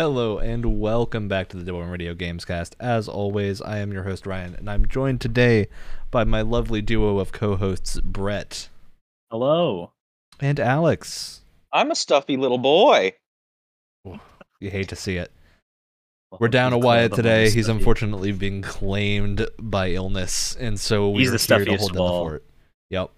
Hello and welcome back to the Double M Radio Gamescast. As always, I am your host Ryan, and I'm joined today by my lovely duo of co-hosts Brett Hello. and Alex. I'm a stuffy little boy. You hate to see it. We're down a Wyatt today. He's unfortunately being claimed by illness, and so He's we're the here to hold of down the fort. Yep.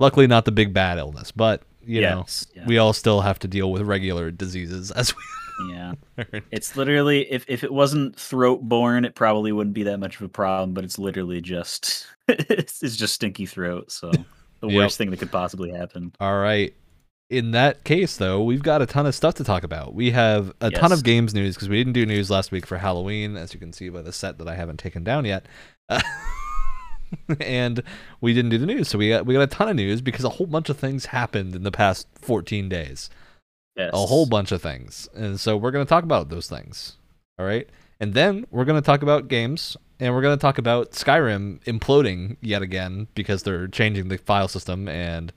Luckily, not the big bad illness, but you know, Yes, yeah. we all still have to deal with regular diseases as we yeah. It's literally if if it wasn't throat borne, it probably wouldn't be that much of a problem. But it's literally just it's, it's just stinky throat. So the Yep. worst thing that could possibly happen. All right. In that case, though, we've got a ton of stuff to talk about. We have a ton of games news because we didn't do news last week for Halloween, as you can see by the set that I haven't taken down yet. Uh, and we didn't do the news, so we got we got a ton of news because a whole bunch of things happened in the past 14 days. Yes. A whole bunch of things, and so we're going to talk about those things. All right, and then we're going to talk about games, and we're going to talk about Skyrim imploding yet again because they're changing the file system and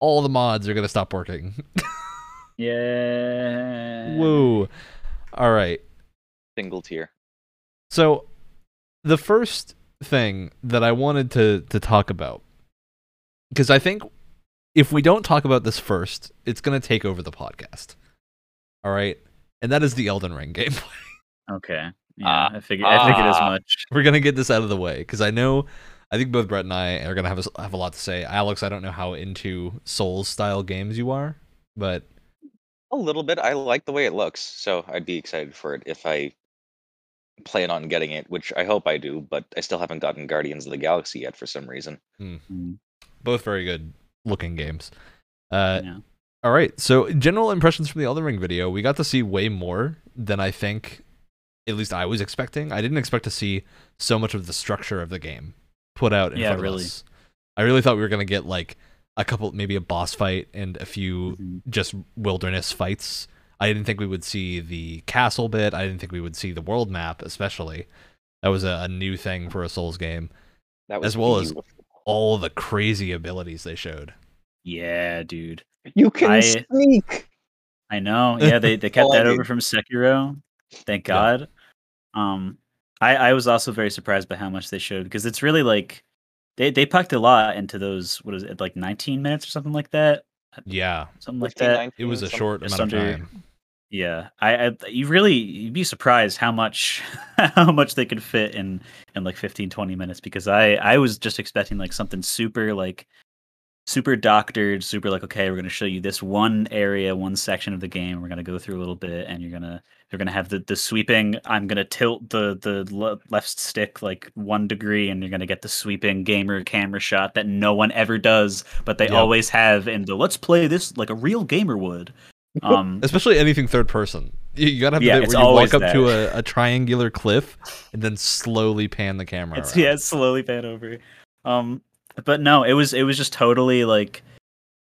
all the mods are going to stop working. Yeah. Woo. All right. Single tier. So the first thing that I wanted to to talk about because I think if we don't talk about this first, it's going to take over the podcast. All right? And that is the Elden Ring gameplay. Okay. Yeah. Ah, I figured. I figured as ah. much. We're going to get this out of the way cuz I know I think both Brett and I are going to have a, have a lot to say. Alex, I don't know how into Souls style games you are, but A little bit. I like the way it looks, so I'd be excited for it if I plan on getting it, which I hope I do, but I still haven't gotten Guardians of the Galaxy yet for some reason. Mm, both very good looking games. Uh yeah. All right. So, general impressions from the Elden Ring video. We got to see way more than I think, at least I was expecting. I didn't expect to see so much of the structure of the game put out in Yeah, front of really. us. I really thought we were going to get like a couple, maybe a boss fight and a few Mhm. just wilderness fights. I didn't think we would see the castle bit. I didn't think we would see the world map, especially. That was a, a new thing for a Souls game. That was As well as- beautiful. All the crazy abilities they showed. Yeah, dude. you can I- sneak. I know. Yeah, they they kept that over from Sekiro. Thank Yeah. God. Um, I I was also very surprised by how much they showed because it's really like they they packed a lot into those. What is it like 19 minutes or something like that? Yeah. Something like 15, that. 19, It was a short Just amount of time. Yeah, I, I you really you'd be surprised how much how much they could fit in in like 15 20 minutes because I I was just expecting like something super like super doctored, super like okay, we're going to show you this one area, one section of the game. We're going to go through a little bit and you're going to you're going to have the the sweeping I'm going to tilt the the le- left stick like 1 degree and you're going to get the sweeping gamer camera shot that no one ever does, but they Yep. always have in the let's play this like a real gamer would. Um especially anything third person. You, you gotta have Yeah, the bit where you walk up to a, a triangular cliff and then slowly pan the camera. It's around. yeah, it's slowly pan over. Um, but no, it was it was just totally like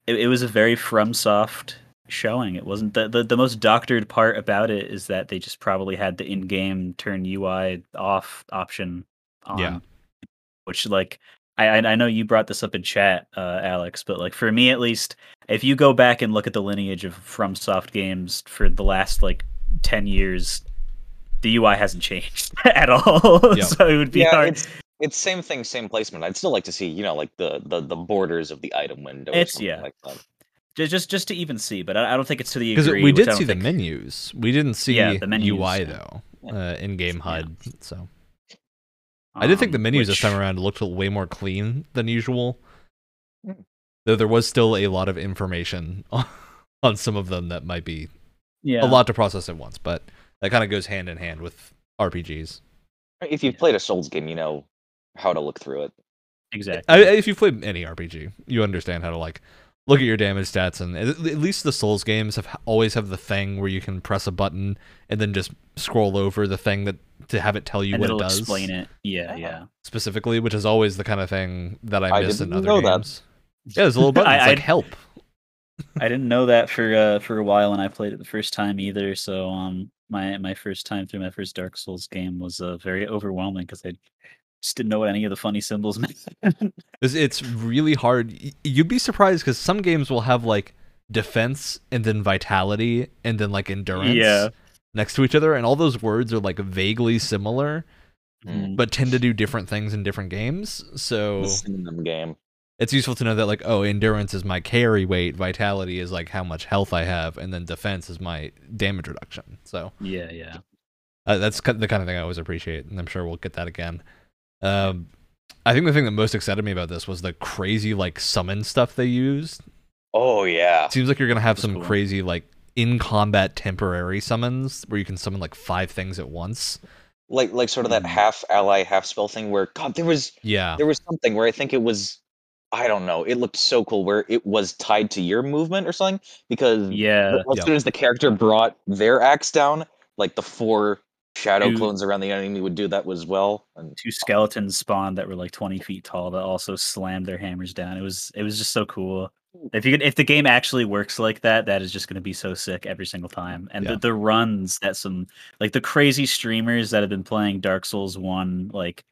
it, it was a very FromSoft showing. It wasn't the, the the most doctored part about it is that they just probably had the in-game turn UI off option on. Yeah. Which like I I I know you brought this up in chat, uh, Alex, but like for me at least, if you go back and look at the lineage of FromSoft games for the last like ten years, the UI hasn't changed at all. Yep. so it would be Yeah, hard. it's it's same thing, same placement. I'd still like to see, you know, like the the, the borders of the item window. or It's- something yeah. like that. Just just to even see, but I, I don't think it's to the Because we did I don't see the think- menus. We didn't see Yeah, the menus, UI yeah. though, Yeah. uh, in game Yeah. HUD. So I did think the um, menus this time around looked way more clean than usual. Though there was still a lot of information on some of them that might be Yeah, a lot to process at once, but that kind of goes hand in hand with RPGs. If you've played a Souls game, you know how to look through it. exactly. I, if you've played any RPG, you understand how to like look at your damage stats, and at, at least the Souls games have always have the thing where you can press a button and then just scroll over the thing that to have it tell you and what it it'll does explain it. Yeah, Ah. yeah. specifically, which is always the kind of thing that I, I miss in didn't other know that. Games. Yeah, there's a little button. It's I- like I- help. I didn't know that for uh, for a while when I played it the first time either. So um, my my first time through my first Dark Souls game was uh, very overwhelming because I just didn't know what any of the funny symbols meant. It's, it's really hard. You'd be surprised because some games will have like defense and then vitality and then like endurance. Yeah. next to each other, and all those words are like vaguely similar, Mm. but tend to do different things in different games. So The synonym game. It's useful to know that like oh endurance is my carry weight vitality is like how much health i have and then defense is my damage reduction so Yeah, yeah. uh, that's the kind of thing i always appreciate and i'm sure we'll get that again um i think the thing that most excited me about this was the crazy like summon stuff they used Oh yeah. it seems like you're gonna have That's some cool. crazy like in combat temporary summons where you can summon like five things at once Like like sort of that Mm. half ally, half spell thing where God, there was yeah there was something where I think it was I don't know, it looked so cool where it was tied to your movement or something because Yeah. as soon as the character brought their axe down, like the four shadow Dude. clones around the enemy would do that as well. And Two skeletons spawned that were like 20 feet tall that also slammed their hammers down. It was it was just so cool. If you could, if the game actually works like that, that is just going to be so sick every single time. And Yeah. the, the runs that some like the crazy streamers that have been playing Dark Souls one like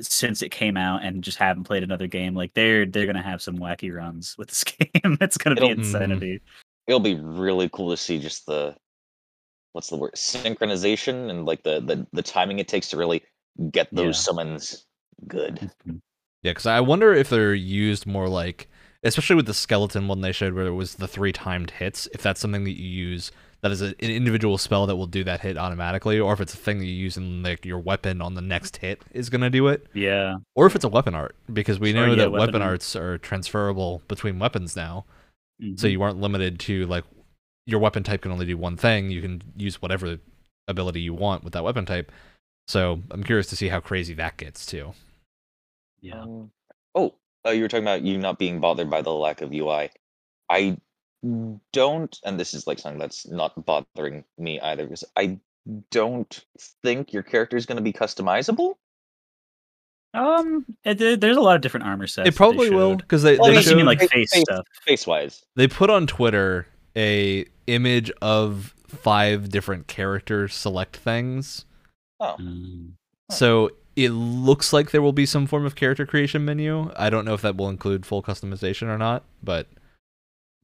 since it came out and just haven't played another game, like they're they're gonna have some wacky runs with this game. it's gonna be It'll- Mhm. insanity. it'll be really cool to see just the what's the word synchronization and like the the, the timing it takes to really get those Yeah. summons good. Mhm. Yeah, because I wonder if they're used more like, especially with the skeleton one they showed, where it was the three timed hits. If that's something that you use that is a, an individual spell that will do that hit automatically, or if it's a thing that you use in like your weapon on the next hit is gonna do it, Yeah. or if it's a weapon art, because we Or, know yeah, that weapon weapon arts are transferable between weapons now, Mhm. so you aren't limited to like your weapon type can only do one thing. You can use whatever ability you want with that weapon type. So I'm curious to see how crazy that gets too. yeah. Um, oh, uh, you were talking about you not being bothered by the lack of UI. I don't, and this is like something that's not bothering me either, because I don't think your character is going to be customizable. Um, it, there- there's a lot of different armor sets. It that they probably will because they, Well, they Unless you mean showed- like face- face face- stuff. Face wise, they put on Twitter a image of five different character select things. oh, Mm. So it looks like there will be some form of character creation menu. I don't know if that will include full customization or not, but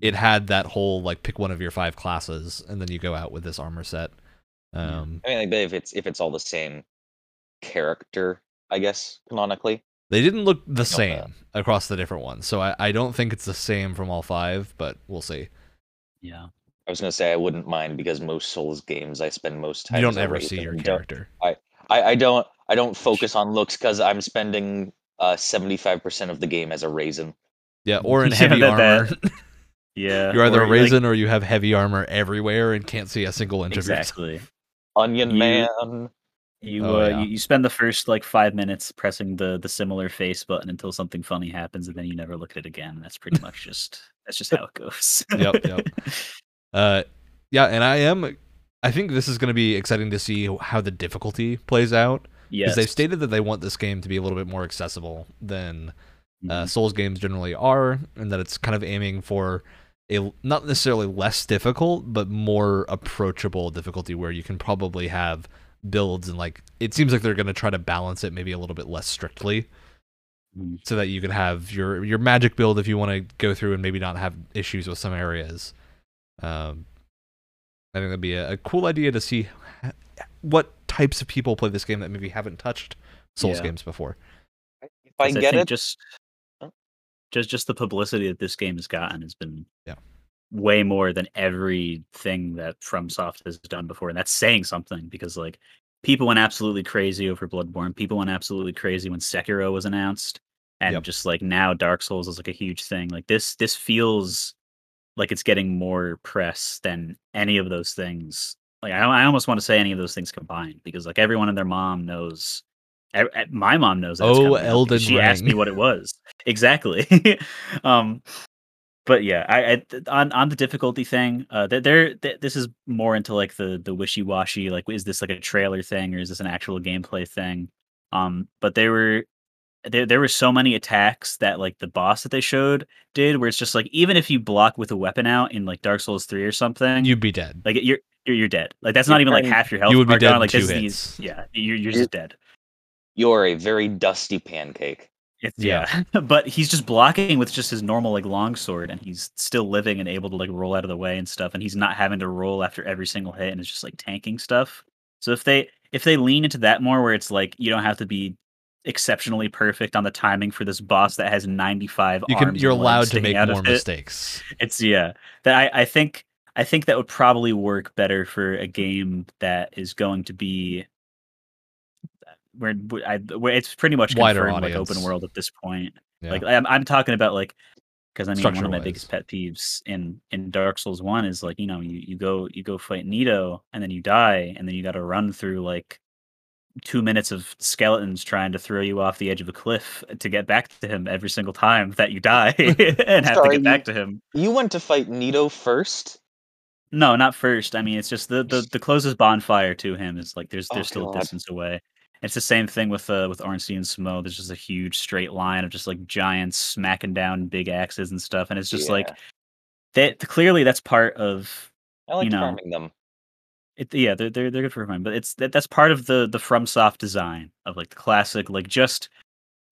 it had that whole like pick one of your five classes and then you go out with this armor set. Um, I mean, like, if it's if it's all the same character, I guess canonically. They didn't look the that. same across the different ones, so I, I don't think it's the same from all five, but we'll see. Yeah. I was gonna say I wouldn't mind because most Souls games I spend most time. You don't ever see your character. I, I don't I don't focus on looks because I'm spending uh seventy five percent of the game as a raisin. Yeah, or in Yeah, heavy that- that- armor. Yeah. You're either or, a like- raisin or you have heavy armor everywhere and can't see a single inch of yourself. exactly. Onion You- Man. You Oh, uh, yeah. you, you spend the first like five minutes pressing the the similar face button until something funny happens, and then you never look at it again. That's pretty much just that's just how it goes. Yep, yep. Uh, yeah, and I am. I think this is going to be exciting to see how the difficulty plays out because yes. they've stated that they want this game to be a little bit more accessible than uh, Mhm. Souls games generally are, and that it's kind of aiming for a not necessarily less difficult, but more approachable difficulty where you can probably have builds and like it seems like they're going to try to balance it maybe a little bit less strictly Mhm. so that you can have your your magic build if you want to go through and maybe not have issues with some areas. Um, I think that'd be a, a cool idea to see what types of people play this game that maybe haven't touched Souls Yeah. games before. If I 'Cause get it, just. Just just the publicity that this game has gotten has been Yeah. way more than everything that FromSoft has done before, and that's saying something because like people went absolutely crazy over Bloodborne. People went absolutely crazy when Sekiro was announced, and Yep. just like now Dark Souls is like a huge thing. Like this this feels like it's getting more press than any of those things. Like I, I almost want to say any of those things combined because like everyone and their mom knows. My mom knows. that Oh, coming out Elden She asked me what it was exactly. um, but yeah, I, I on on the difficulty thing, uh, there this is more into like the the wishy washy. Like, is this like a trailer thing or is this an actual gameplay thing? Um, but they were there there were so many attacks that like the boss that they showed did, where it's just like even if you block with a weapon out in like Dark Souls three or something, You'd be dead. like you're you're, you're dead. Like that's You're not even like half your health. You would be dead gone. Like two this is hits. these- yeah, you're you're You're- just dead. You're a very dusty pancake. It's yeah. but he's just blocking with just his normal like long sword, and he's still living and able to like roll out of the way and stuff, and he's not having to roll after every single hit, and it's just like tanking stuff. So if they if they lean into that more, where it's like you don't have to be exceptionally perfect on the timing for this boss that has 95 you can you're allowed to make more mistakes it. it's yeah that I, I think i think that would probably work better for a game that is going to be where, I, where it's pretty much wider confirmed, like open world at this point yeah. like I'm, I'm talking about like because I mean one of my biggest pet peeves in in Dark Souls one is like you know you, you go you go fight Nito and then you die and then you got to run through like two minutes of skeletons trying to throw you off the edge of a cliff to get back to him every single time that you die and have Sorry, to get back to him. You went to fight Nito first? No, not first. I mean, it's just the the, the closest bonfire to him is like there's there's oh, still God. a distance away. It's the same thing with uh with Ornstein and Smough. There's just a huge straight line of just like giants smacking down big axes and stuff, and it's just yeah. like that. Clearly, that's part of I like you know, farming them. It, yeah, they're they're they're good for fun, but it's that that's part of the the FromSoft design of like the classic, like just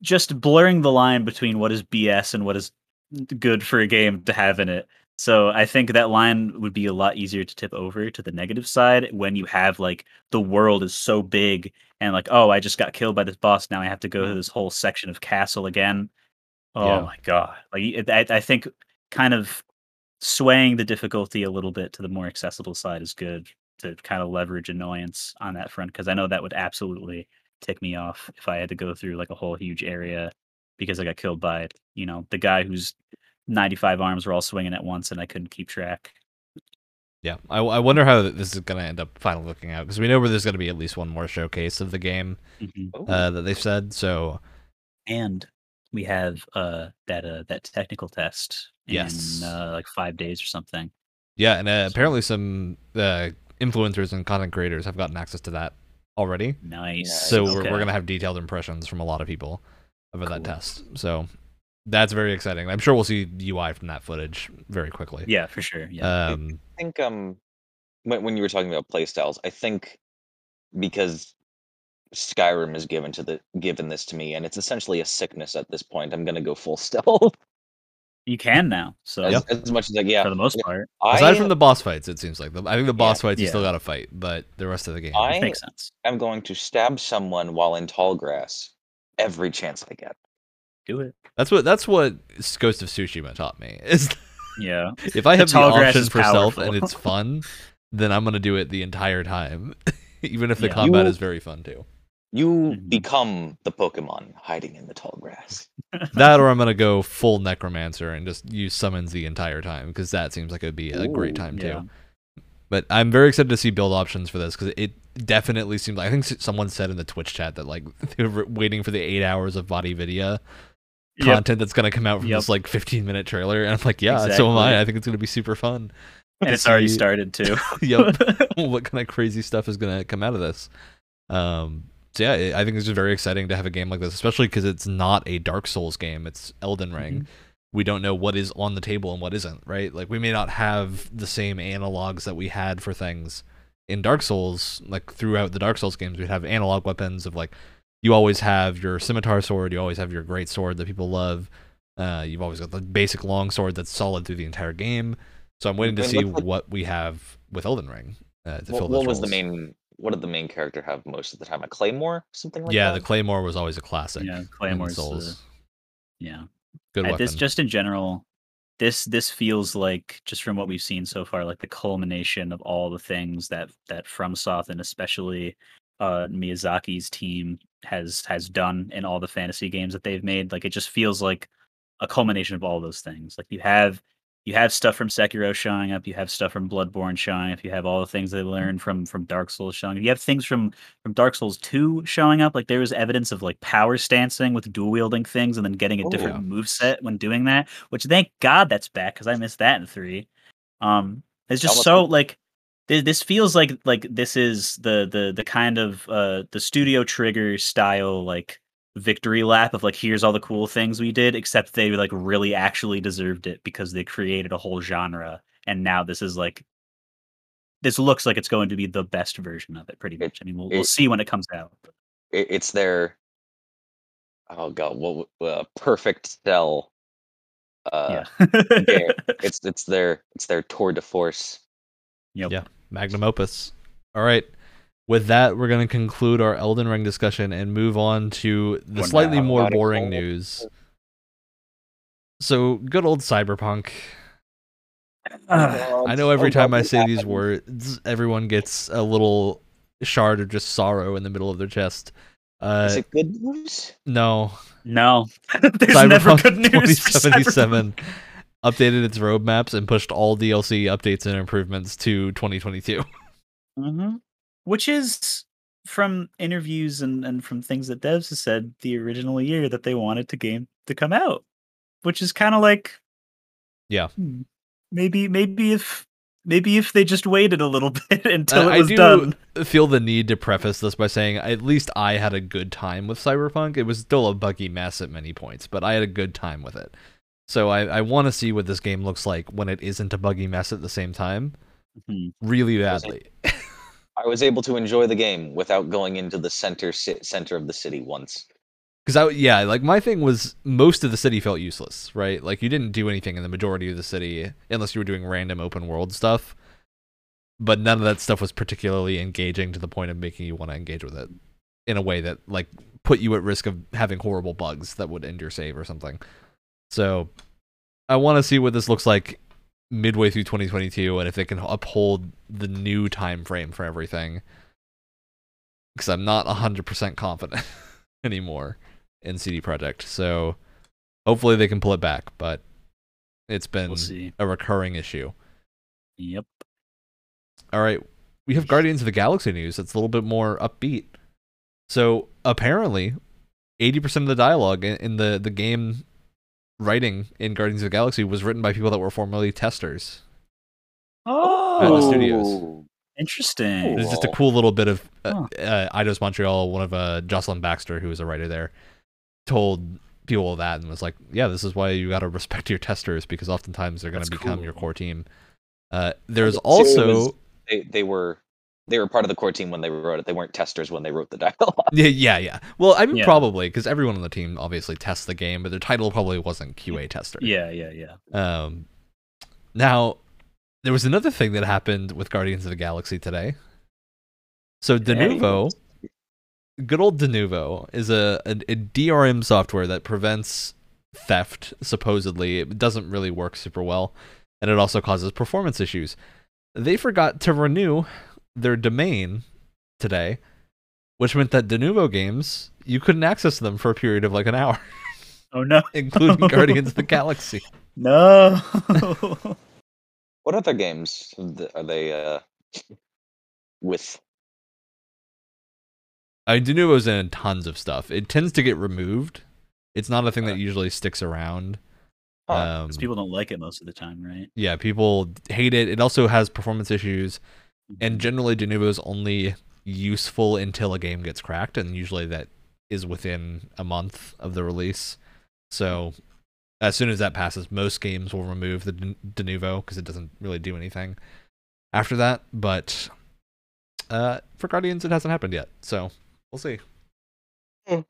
just blurring the line between what is BS and what is good for a game to have in it. So I think that line would be a lot easier to tip over to the negative side when you have like the world is so big and like oh I just got killed by this boss now I have to go to mm-hmm. this whole section of castle again. Oh yeah. my god! Like I, I think kind of swaying the difficulty a little bit to the more accessible side is good to kind of leverage annoyance on that front because I know that would absolutely tick me off if I had to go through like a whole huge area because I got killed by. You know, the guy whose 95 arms were all swinging at once and I couldn't keep track. Yeah, I, I wonder how this is going to end up finally looking out because we know where there's going to be at least one more showcase of the game mm-hmm. uh, that they've said. So, and we have uh, that uh, that technical test in yes. uh, like five days or something. Yeah, and uh, apparently some uh, influencers and content creators have gotten access to that already. Nice. So okay. we're, we're gonna have detailed impressions from a lot of people about cool. that test. So that's very exciting. I'm sure we'll see UI from that footage very quickly. Yeah, for sure. Yeah. Um, I think um when, when you were talking about playstyles, I think because Skyrim is given to the given this to me, and it's essentially a sickness at this point. I'm gonna go full stealth. You can now. So as, as much as like yeah, for the most part. Aside from the boss fights, it seems like the, I think the boss yeah, fights you still got to fight, but the rest of the game I makes sense. I'm going to stab someone while in tall grass every chance I get. Do it. That's what that's what Ghost of Tsushima taught me. Is yeah. if I have the, the option for self and it's fun, then I'm gonna do it the entire time, even if the yeah. combat you, is very fun too. You mm-hmm. become the Pokemon hiding in the tall grass. that, or I'm gonna go full Necromancer and just use summons the entire time because that seems like it would be a Ooh, great time yeah. too. But I'm very excited to see build options for this because it definitely seems like I think someone said in the Twitch chat that like they were waiting for the eight hours of VaatiVidya content yep. that's gonna come out from yep. this like 15 minute trailer, and I'm like, yeah, exactly. so am I. I think it's gonna be super fun. And it's already started too. yep. what kind of crazy stuff is gonna come out of this? Um, so yeah, I think it's just very exciting to have a game like this, especially because it's not a Dark Souls game; it's Elden Ring. Mm-hmm. We don't know what is on the table and what isn't, right? Like we may not have the same analogs that we had for things in Dark Souls. Like throughout the Dark Souls games, we'd have analog weapons of like you always have your scimitar sword, you always have your great sword that people love. Uh, you've always got the basic long sword that's solid through the entire game. So I'm waiting to see what we have with Elden Ring. Uh, what, what was the main what did the main character have most of the time? A claymore, something like yeah, that. Yeah, the claymore was always a classic. Yeah, claymore's Souls. The, yeah, good weapon. This just in general, this this feels like just from what we've seen so far, like the culmination of all the things that that FromSoft and especially uh, Miyazaki's team has has done in all the fantasy games that they've made. Like it just feels like a culmination of all those things. Like you have you have stuff from Sekiro showing up, you have stuff from Bloodborne showing up, you have all the things they mm-hmm. learned from from Dark Souls showing up. You have things from from Dark Souls 2 showing up. Like there was evidence of like power stancing with dual wielding things and then getting a oh, different yeah. move set when doing that, which thank God that's back because I missed that in three. Um it's just so like this feels like like this is the the the kind of uh the studio trigger style like victory lap of like here's all the cool things we did except they like really actually deserved it because they created a whole genre and now this is like this looks like it's going to be the best version of it pretty much i mean we'll, it, we'll see when it comes out it, it's their oh god, what uh, perfect cell. Uh, yeah. it's it's their it's their tour de force. Yep. Yeah. Magnum opus. All right. With that, we're going to conclude our Elden Ring discussion and move on to the Well, slightly now more boring news. So, good old Cyberpunk. Ah, I know every time I say these words, everyone gets a little shard of just sorrow in the middle of their chest. Uh, Is it good news? no, no, there's never good news. for 2077 Cyberpunk. Updated its roadmaps and pushed all DLC updates and improvements to 2022. Mhm. Which is from interviews and, and from things that devs have said the original year that they wanted the game to come out, which is kind of like, Yeah. hmm, maybe maybe if maybe if they just waited a little bit until I- it I was do- done. feel the need to preface this by saying at least I had a good time with Cyberpunk. It was still a buggy mess at many points, but I had a good time with it. So I, I want to see what this game looks like when it isn't a buggy mess at the same time, Mhm. really badly. I was able to enjoy the game without going into the center center of the city once. Because I yeah, like my thing was most of the city felt useless, right? Like you didn't do anything in the majority of the city unless you were doing random open world stuff. But none of that stuff was particularly engaging to the point of making you want to engage with it in a way that like put you at risk of having horrible bugs that would end your save or something. So I want to see what this looks like midway through 2022 and if they can uphold the new time frame for everything. Because I'm not 100% confident anymore in CD Projekt. So hopefully they can pull it back, but it's been We'll a recurring issue. Yep. All right, we have Guardians of the Galaxy news. That's a little bit more upbeat. So apparently, 80% of the dialogue in, in the the game writing in Guardians of the Galaxy was written by people that were formerly testers. Oh, the studios. Interesting. It's just a Cool. cool little bit of uh, Huh. uh, Eidos Montreal, one of uh, Jocelyn Baxter, who was a writer there, told people that and was like, "Yeah, this is why you got to respect your testers because oftentimes they're going to That's become your core team." Uh, there's So also They they were they were part of the core team when they wrote it. They weren't testers when they wrote the dialogue. Yeah, yeah, yeah. Well, I mean, Yeah. probably because everyone on the team obviously tests the game, but their title probably wasn't QA tester. Yeah, yeah, yeah. Um, now there was another thing that happened with Guardians of the Galaxy today. So Denuvo, good old Denuvo, is a, a, a DRM software that prevents theft. Supposedly, it doesn't really work super well, and it also causes performance issues. They forgot to renew their domain today, which meant that Denuvo games you couldn't access them for a period of like an hour, Oh no, including Guardians of the Galaxy. no. What other games are they uh with? I mean, Denuvo's in tons of stuff. It tends to get removed. It's not a thing that usually sticks around. Huh. Um, 'Cause people don't like it most of the time, right? yeah, people hate it. It also has performance issues, and generally Denuvo is only useful until a game gets cracked, and usually that is within a month of the release. So as soon as that passes, most games will remove the Den- Denuvo because it doesn't really do anything after that. But uh, for Guardians, it hasn't happened yet, so we'll see. Hmm.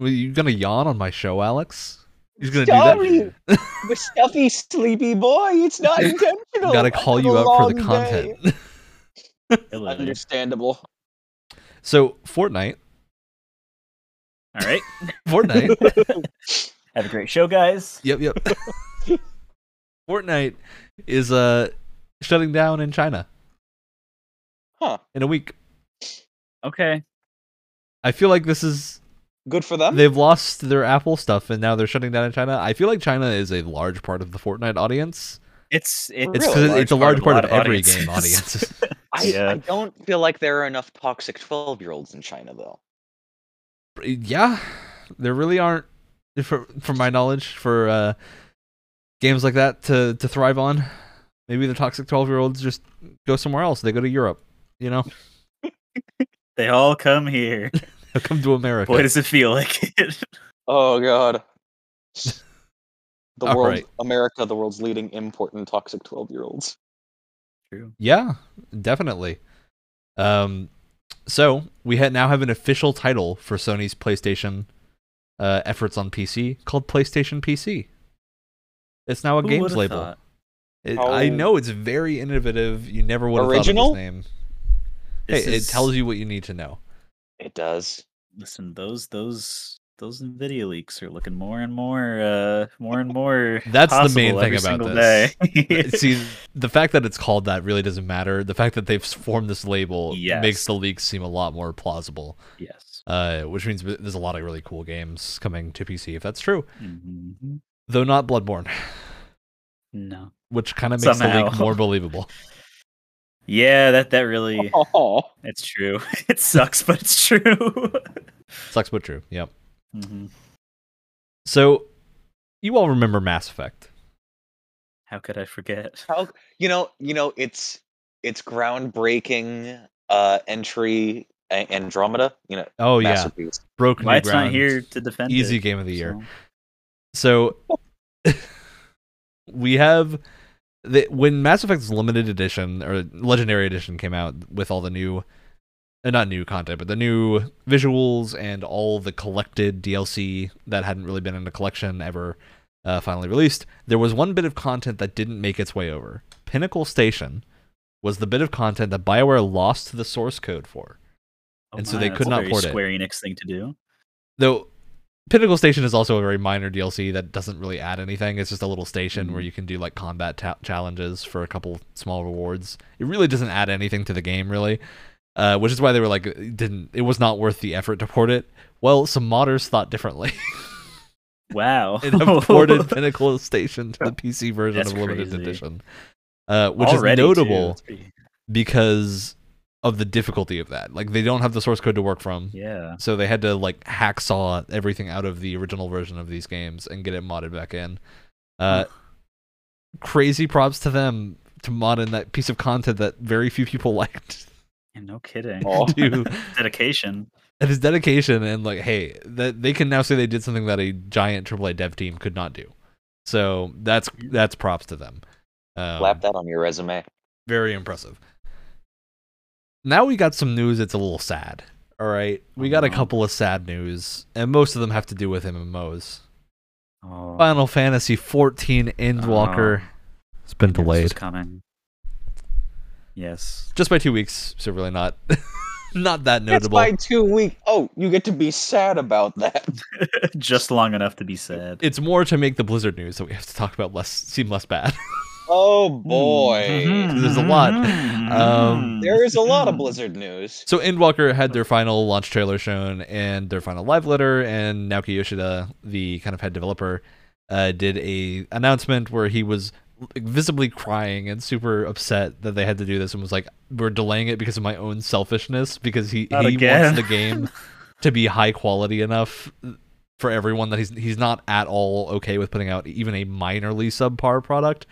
Were you gonna yawn on my show, Alex? He's gonna Sorry, do that. the stuffy sleepy boy. It's not intentional. Gotta call you a up for the content. Understandable. so Fortnite, All right. Fortnite. Have a great show, guys. Yep, yep. Fortnite is uh shutting down in China Huh. in a week. Okay. I feel like this is Good for them. they've lost their Apple stuff and now they're shutting down in China. I feel like China is a large part of the Fortnite audience. It's it's, It's Really? 'cause it's a large part lot of every game audience. I, yeah. I don't feel like there are enough toxic twelve-year-olds in China, though. yeah, there really aren't, for from my knowledge, for uh, games like that to to thrive on. Maybe the toxic twelve year olds just go somewhere else. They go to Europe. You know, They all come here. They'll come to America. Boy, does it feel like it. Oh God. The world, right. America, the world's leading import in toxic twelve-year-olds. True. Yeah, definitely. Um, So we ha- now have an official title for Sony's PlayStation uh, efforts on PC called PlayStation PC. It's now a Who games label. thought? It, I know it's very innovative. You never would have Original? thought of this name. Hey, This it is- tells you what you need to know. It does. Listen, those those those Nvidia leaks are looking more and more, uh, more and more. That's the main thing about this. See, the fact that it's called that really doesn't matter. The fact that they've formed this label Yes. makes the leaks seem a lot more plausible. yes. Uh, which means there's a lot of really cool games coming to PC if that's true. Mhm. Though not Bloodborne, No. which kind of makes the leak more believable. Yeah, that that really. Oh, It's true. It sucks, but it's true. Sucks but true. Yep. hmm So, you all remember Mass Effect? How could I forget? how you know? You know, it's it's groundbreaking uh entry A- Andromeda. You know, Oh yeah, masterpiece. broke new Why it's ground. not here to defend Easy it, game of the year. so- So we have the when Mass Effect's limited edition or legendary edition came out with all the new uh, not new content, but the new visuals and all the collected DLC that hadn't really been in a collection ever uh, finally released. There was one bit of content that didn't make its way over. Pinnacle Station was the bit of content that BioWare lost the source code for. Oh And so they could not port it. Square Enix thing to do. though Pinnacle Station is also a very minor DLC that doesn't really add anything. It's just a little station Mhm. where you can do like combat ta- challenges for a couple small rewards. It really doesn't add anything to the game, really. Uh, which is why they were like, it didn't it was not worth the effort to port it. Well, some modders thought differently Wow. and have ported Pinnacle Station to the PC version That's of limited crazy. edition, uh, which Already, is notable because of the difficulty of that. Like they don't have the source code to work from. Yeah. So they had to like hacksaw everything out of the original version of these games and get it modded back in. Uh, crazy props to them to mod in that piece of content that very few people liked. Yeah, no kidding. To Dedication. and his dedication and like, hey, that they can now say they did something that a giant AAA dev team could not do. So that's that's props to them. Um, Slap that on your resume. very impressive. Now we got some news that's a little sad. All right, we Oh, got a uh-huh. couple of sad news, and most of them have to do with MMOs. Oh, Final Fantasy 14 Endwalker. Uh-huh. It's been I knew this was delayed coming. Yes. just by two weeks, so really not not that That's notable. by two weeks. Oh, you get to be sad about that. Just long enough to be sad. It's more to make the Blizzard news that we have to talk about less seem less bad. Oh boy. Mhm, There's a lot. mhm, Um. There is a lot of Blizzard news. so Endwalker had their final launch trailer shown and their final live letter, and Naoki Yoshida, the kind of head developer, uh, did a announcement where he was visibly crying and super upset that they had to do this and was like, "We're delaying it because of my own selfishness because he Not he again." wants the game to be high quality enough for everyone that he's he's not at all okay with putting out even a minorly subpar product.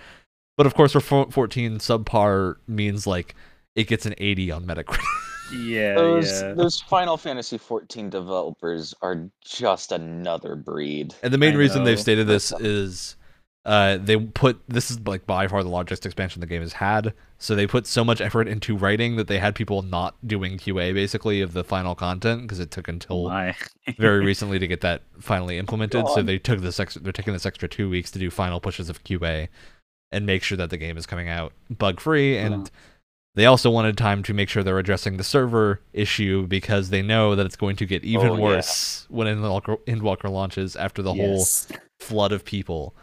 But of course, for 14, subpar means like it gets an 80 on Metacritic. Yeah, Those yeah. those Final Fantasy 14 developers are just another breed. And the main I reason they've stated this is uh, they put this is like by far the largest expansion the game has had. So they put so much effort into writing that they had people not doing QA basically of the final content because it took until my. very recently to get that finally implemented. So they took this extra, they're taking this extra two weeks to do final pushes of QA and make sure that the game is coming out bug free. And they also wanted time to make sure they're addressing the server issue because they know that it's going to get even Oh, yeah. worse when Endwalker, Endwalker launches after the whole flood of people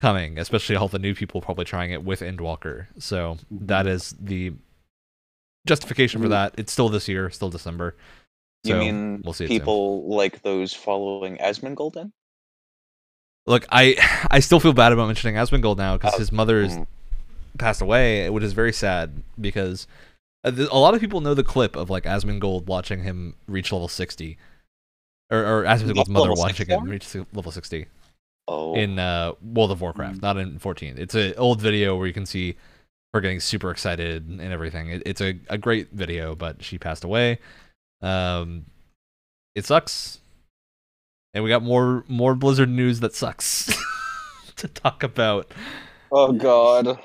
coming, especially all the new people probably trying it with Endwalker. So Mhm. that is the justification for Mm. that. It's still this year, still December. You mean we'll see it soon. people like those following Asmongold? Look, I I still feel bad about mentioning Asmongold now because his mother is mm. passed away, which is very sad because uh, a lot of people know the clip of like Asmongold watching him reach level sixty, or, or Asmongold's mother 60 watching him reach level sixty Oh, in uh, World of Warcraft, Mm. not in fourteen. It's an old video where you can see her getting super excited and everything. It, it's a, a great video, but she passed away. Um, it sucks, and we got more more Blizzard news that sucks to talk about. oh God.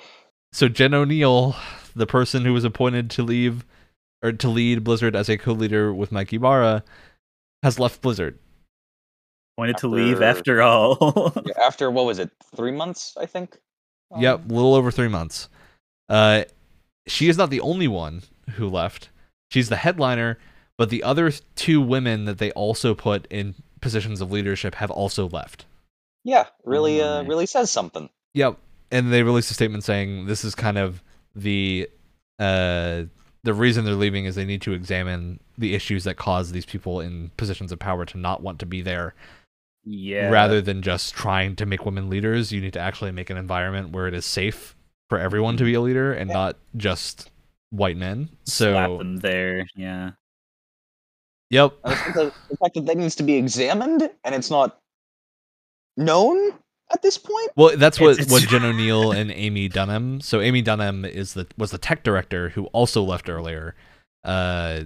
So Jen Oneal, the person who was appointed to leave or to lead Blizzard as a co-leader with Mike Ybarra, has left Blizzard. Wanted to leave After- after all. Yeah, After what was it? Three months, I think. Yep, Um, a little over three months. Uh, she is not the only one who left. She's the headliner, but the other two women that they also put in positions of leadership have also left. Yeah, really, uh, really says something. Yep, and they released a statement saying this is kind of the uh the reason they're leaving is they need to examine the issues that cause these people in positions of power to not want to be there yeah. rather than just trying to make women leaders you need to actually make an environment where it is safe for everyone to be a leader and Yeah. not just white men slap so them there. Yeah. Yep And the, fact that, the fact that that needs to be examined and it's not known at this point. well that's what It's- what jen oneal and amy dunham so amy dunham is the was the tech director who also left earlier uh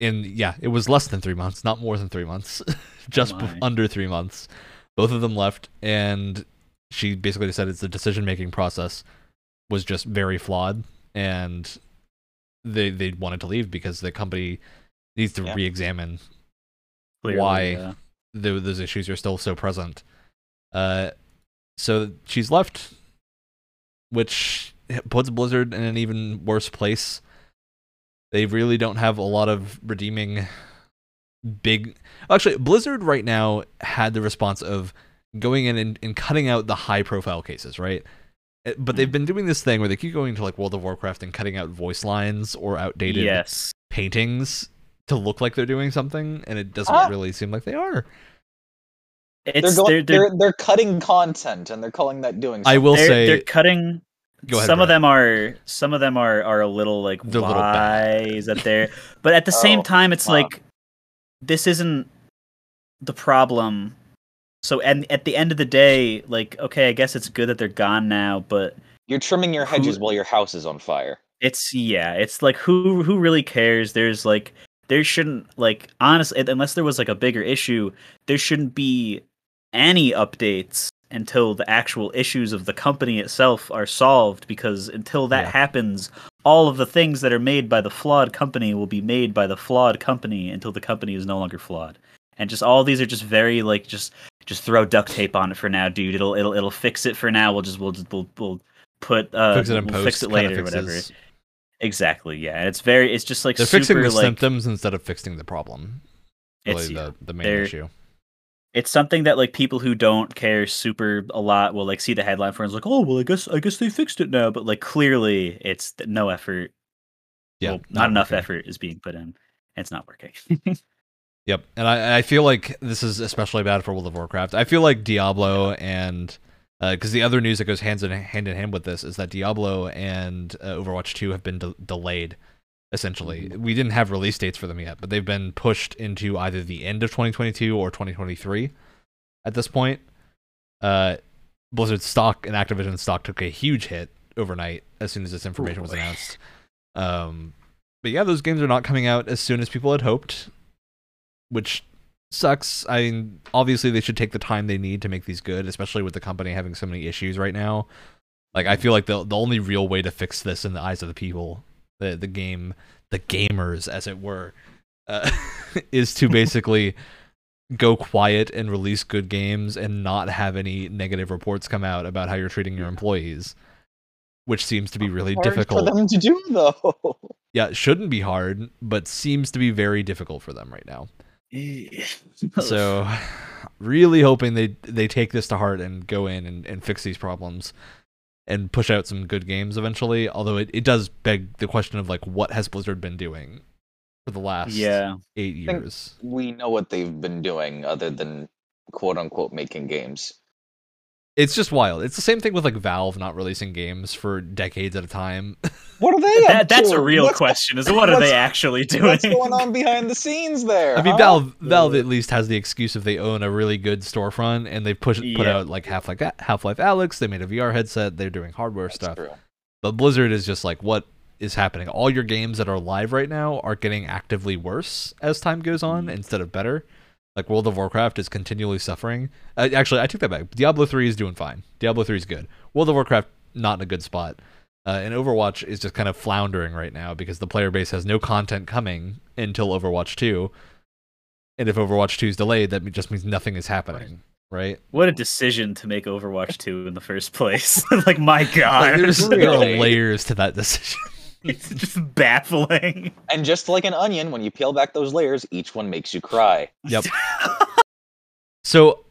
and yeah it was less than three months not more than three months just my. bef- under three months both of them left and she basically said it's the decision making process was just very flawed and they they wanted to leave because the company needs to Yeah. re-examine Clearly, Why? yeah. tho- those issues are still so present. Uh, so she's left, which puts Blizzard in an even worse place. They really don't have a lot of redeeming big. Actually, Blizzard right now had the response of going in and, and cutting out the high profile cases, right? Uh, But they've been doing this thing where they keep going to like World of Warcraft and cutting out voice lines or outdated Yes. paintings to look like they're doing something, and it doesn't Ah. really seem like they are. It's they're, going, they're, they're, they're, they're cutting content and they're calling that doing. something. I will they're, say they're cutting. Go ahead, some of them are some of them are are a little like They're a little why is that there? But at the same Oh, time, it's wow. like this isn't the problem. So and at the end of the day, like okay, I guess it's good that they're gone now, but You're trimming your Who- hedges while your house is on fire. it's yeah, it's like who who really cares? There's like there shouldn't like honestly unless there was like a bigger issue, there shouldn't be any updates until the actual issues of the company itself are solved because until that Yeah. happens all of the things that are made by the flawed company will be made by the flawed company until the company is no longer flawed and just all these are just very like just just throw duct tape on it for now dude it'll it'll it'll fix it for now we'll just we'll just we'll, we'll put uh fix it we'll post. fix it kinda whatever fixes- exactly yeah and it's very it's just like They're super fixing the like symptoms instead of fixing the problem. it's Really, yeah. the the main issue. it's something that like people who don't care super a lot will like see the headline for and it's like oh well i guess i guess they fixed it now but like clearly it's no effort Yeah, well, not, enough working. effort is being put in and it's not working Yep, and I I feel like this is especially bad for World of Warcraft. I feel like Diablo and because the other news that goes hands in hand in hand with this is that Diablo and uh, Overwatch 2 have been de- delayed. Essentially, Mm-hmm. we didn't have release dates for them yet, but they've been pushed into either the end of 2022 or 2023. At this point, uh, Blizzard stock and Activision stock took a huge hit overnight as soon as this information was announced. Um, but yeah, those games are not coming out as soon as people had hoped, which sucks. I mean, obviously they should take the time they need to make these good, especially with the company having so many issues right now. Like I feel like the the only real way to fix this in the eyes of the people, the the game, the gamers as it were, uh, is to basically go quiet and release good games and not have any negative reports come out about how you're treating your employees, which seems to be really Hard difficult. for them to do though. Yeah, it shouldn't be hard, but seems to be very difficult for them right now. So, really hoping they they take this to heart and go in and, and fix these problems and push out some good games eventually. Although it, it does beg the question of like what has Blizzard been doing for the last yeah eight years? we know what they've been doing other than quote unquote making games. It's just wild. It's the same thing with like Valve not releasing games for decades at a time. What are they? that, up that's a real What's- question is what are they actually doing What's going on behind the scenes there? I mean, huh? Valve Valve at least has the excuse if they own a really good storefront and they push put out like Half Life Half Life Alex. They made a VR headset. They're doing hardware That's stuff. true. But Blizzard is just like, what is happening? All your games that are live right now are getting actively worse as time goes on Mm. instead of better. Like World of Warcraft is continually suffering. Uh, actually, I took that back. Diablo 3 is doing fine. Diablo 3 is good. World of Warcraft, not in a good spot. Uh, and Overwatch is just kind of floundering right now because the player base has no content coming until Overwatch 2. And if Overwatch 2 is delayed, that just means nothing is happening, right? What a decision to make Overwatch 2 in the first place. like, my God. Like, there's there are Really? layers to that decision. it's just baffling. And just like an onion, when you peel back those layers, each one makes you cry. Yep. So,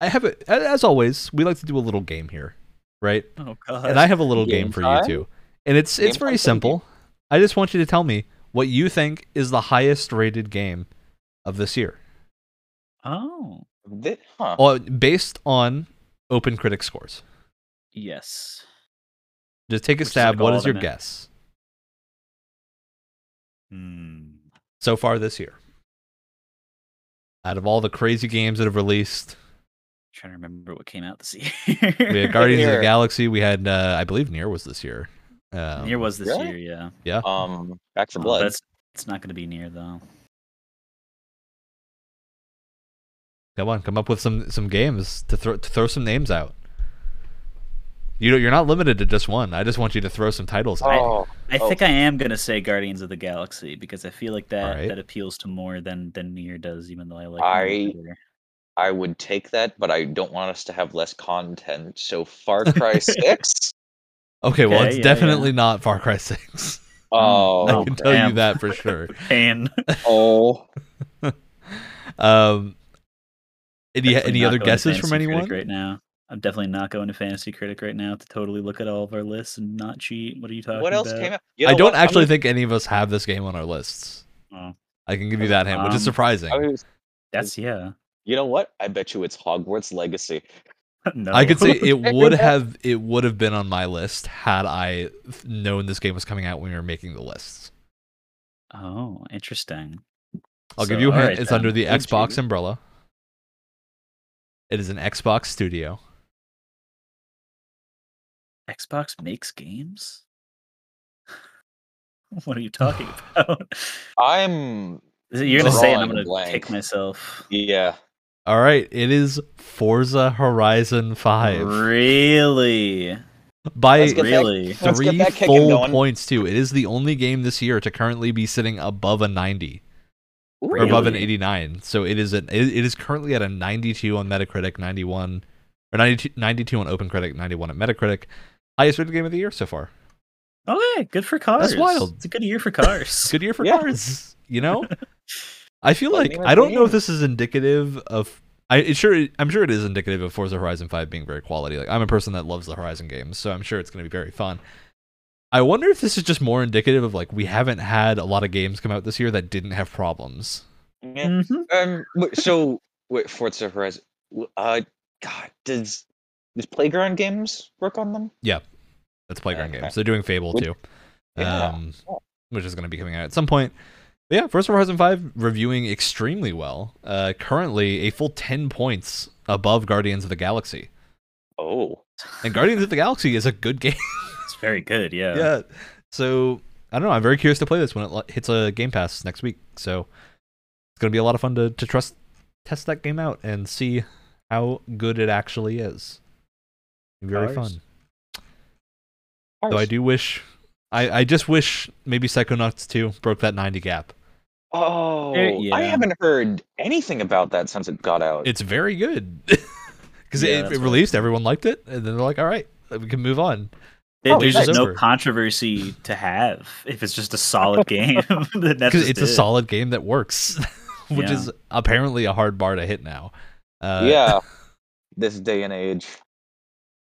I have a, as always, we like to do a little game here, right? Oh, God. And I have a little Game game for time? you too. And it's it's Game very time, simple. I just want you to tell me what you think is the highest rated game of this year. Oh, Thi- huh. Well, based on open critic scores. yes. Just take a Which is stab. like what all is of your them. guess Hmm. so far this year? Out of all the crazy games that have released, trying to remember what came out this year. we had Guardians of the Galaxy. We had, uh, I believe, Nier was this year. Um, Nier was this really? year, yeah. yeah. Um, Back for Oh, Blood. That's it's not going to be near though. Come on, come up with some some games to throw to throw some names out. You know, you're not limited to just one. I just want you to throw some titles. oh, I Oh. think I am going to say Guardians of the Galaxy because I feel like that Alright. that appeals to more than than Nier does, even though I like. I- I would take that, but I don't want us to have less content. So Far Cry Six. Okay, well, Okay, it's yeah, definitely not Far Cry Six. Oh, I can tell you that for sure. Pain. oh, Um, any Definitely any other guesses from anyone? right now? I'm definitely not going to Fantasy Critic right now to totally look at all of our lists and not cheat. What are you talking what else about? came out? You I don't what? I'm actually gonna- think any of us have this game on our lists. Oh, I can give you that hint, which is Um, surprising. I was- that's yeah. you know what? I bet you it's Hogwarts Legacy. no. I could say it would have it would have been on my list had I known this game was coming out when we were making the lists. oh, interesting. I'll give you a hint. alright it's then. under the Good Xbox choice. umbrella. It is an Xbox studio. Xbox makes games. what are you talking about? I'm You're gonna say, it, and I'm gonna blank. kick myself. yeah. All right, it is Forza Horizon 5 Really? by Let's get that- Really? Let's get three that full going. points too. It is the only game this year to currently be sitting above a 90 or above an 89. So it is an it, it is currently at a 92 on Metacritic, 91 or 92, 92 on OpenCritic, 91 at Metacritic. Highest rated game of the year so far. Oh Okay, good for cars. That's wild. It's a good year for cars. Good year for Yeah. cars. You know, I feel like I don't know if this is indicative of. I it sure I'm sure it is indicative of Forza Horizon 5 being very quality. Like I'm a person that loves the Horizon games, so I'm sure it's going to be very fun. I wonder if this is just more indicative of like we haven't had a lot of games come out this year that didn't have problems. Yeah. Mhm. Um. wait, So, wait, Forza Horizon. w- Uh, God, does does Playground Games work on them? That's Playground Okay. Games. They're doing Fable Would- too, Yeah. um, which is going to be coming out at some point. But yeah, Forza Horizon 5 reviewing extremely well. Uh, currently a full 10 points above Guardians of the Galaxy. Oh, And Guardians of the Galaxy is a good game. It's very good. Yeah. yeah. So I don't know. I'm very curious to play this when it hits a Game Pass next week. So it's gonna be a lot of fun to to trust test that game out and see how good it actually is. Very Cars. fun. Though I do wish, I I just wish maybe Psychonauts 2 broke that 90 gap. Oh, There- I haven't heard anything about that since it got out. It's very good because Yeah, it, it released, everyone liked it, and then they're like, all right, we can move on. There- Oh, there's nice. just no Over. controversy to have if it's just a solid game. Because just it's a solid game that works, which Yeah. is apparently a hard bar to hit now. Uh, yeah, this day and age.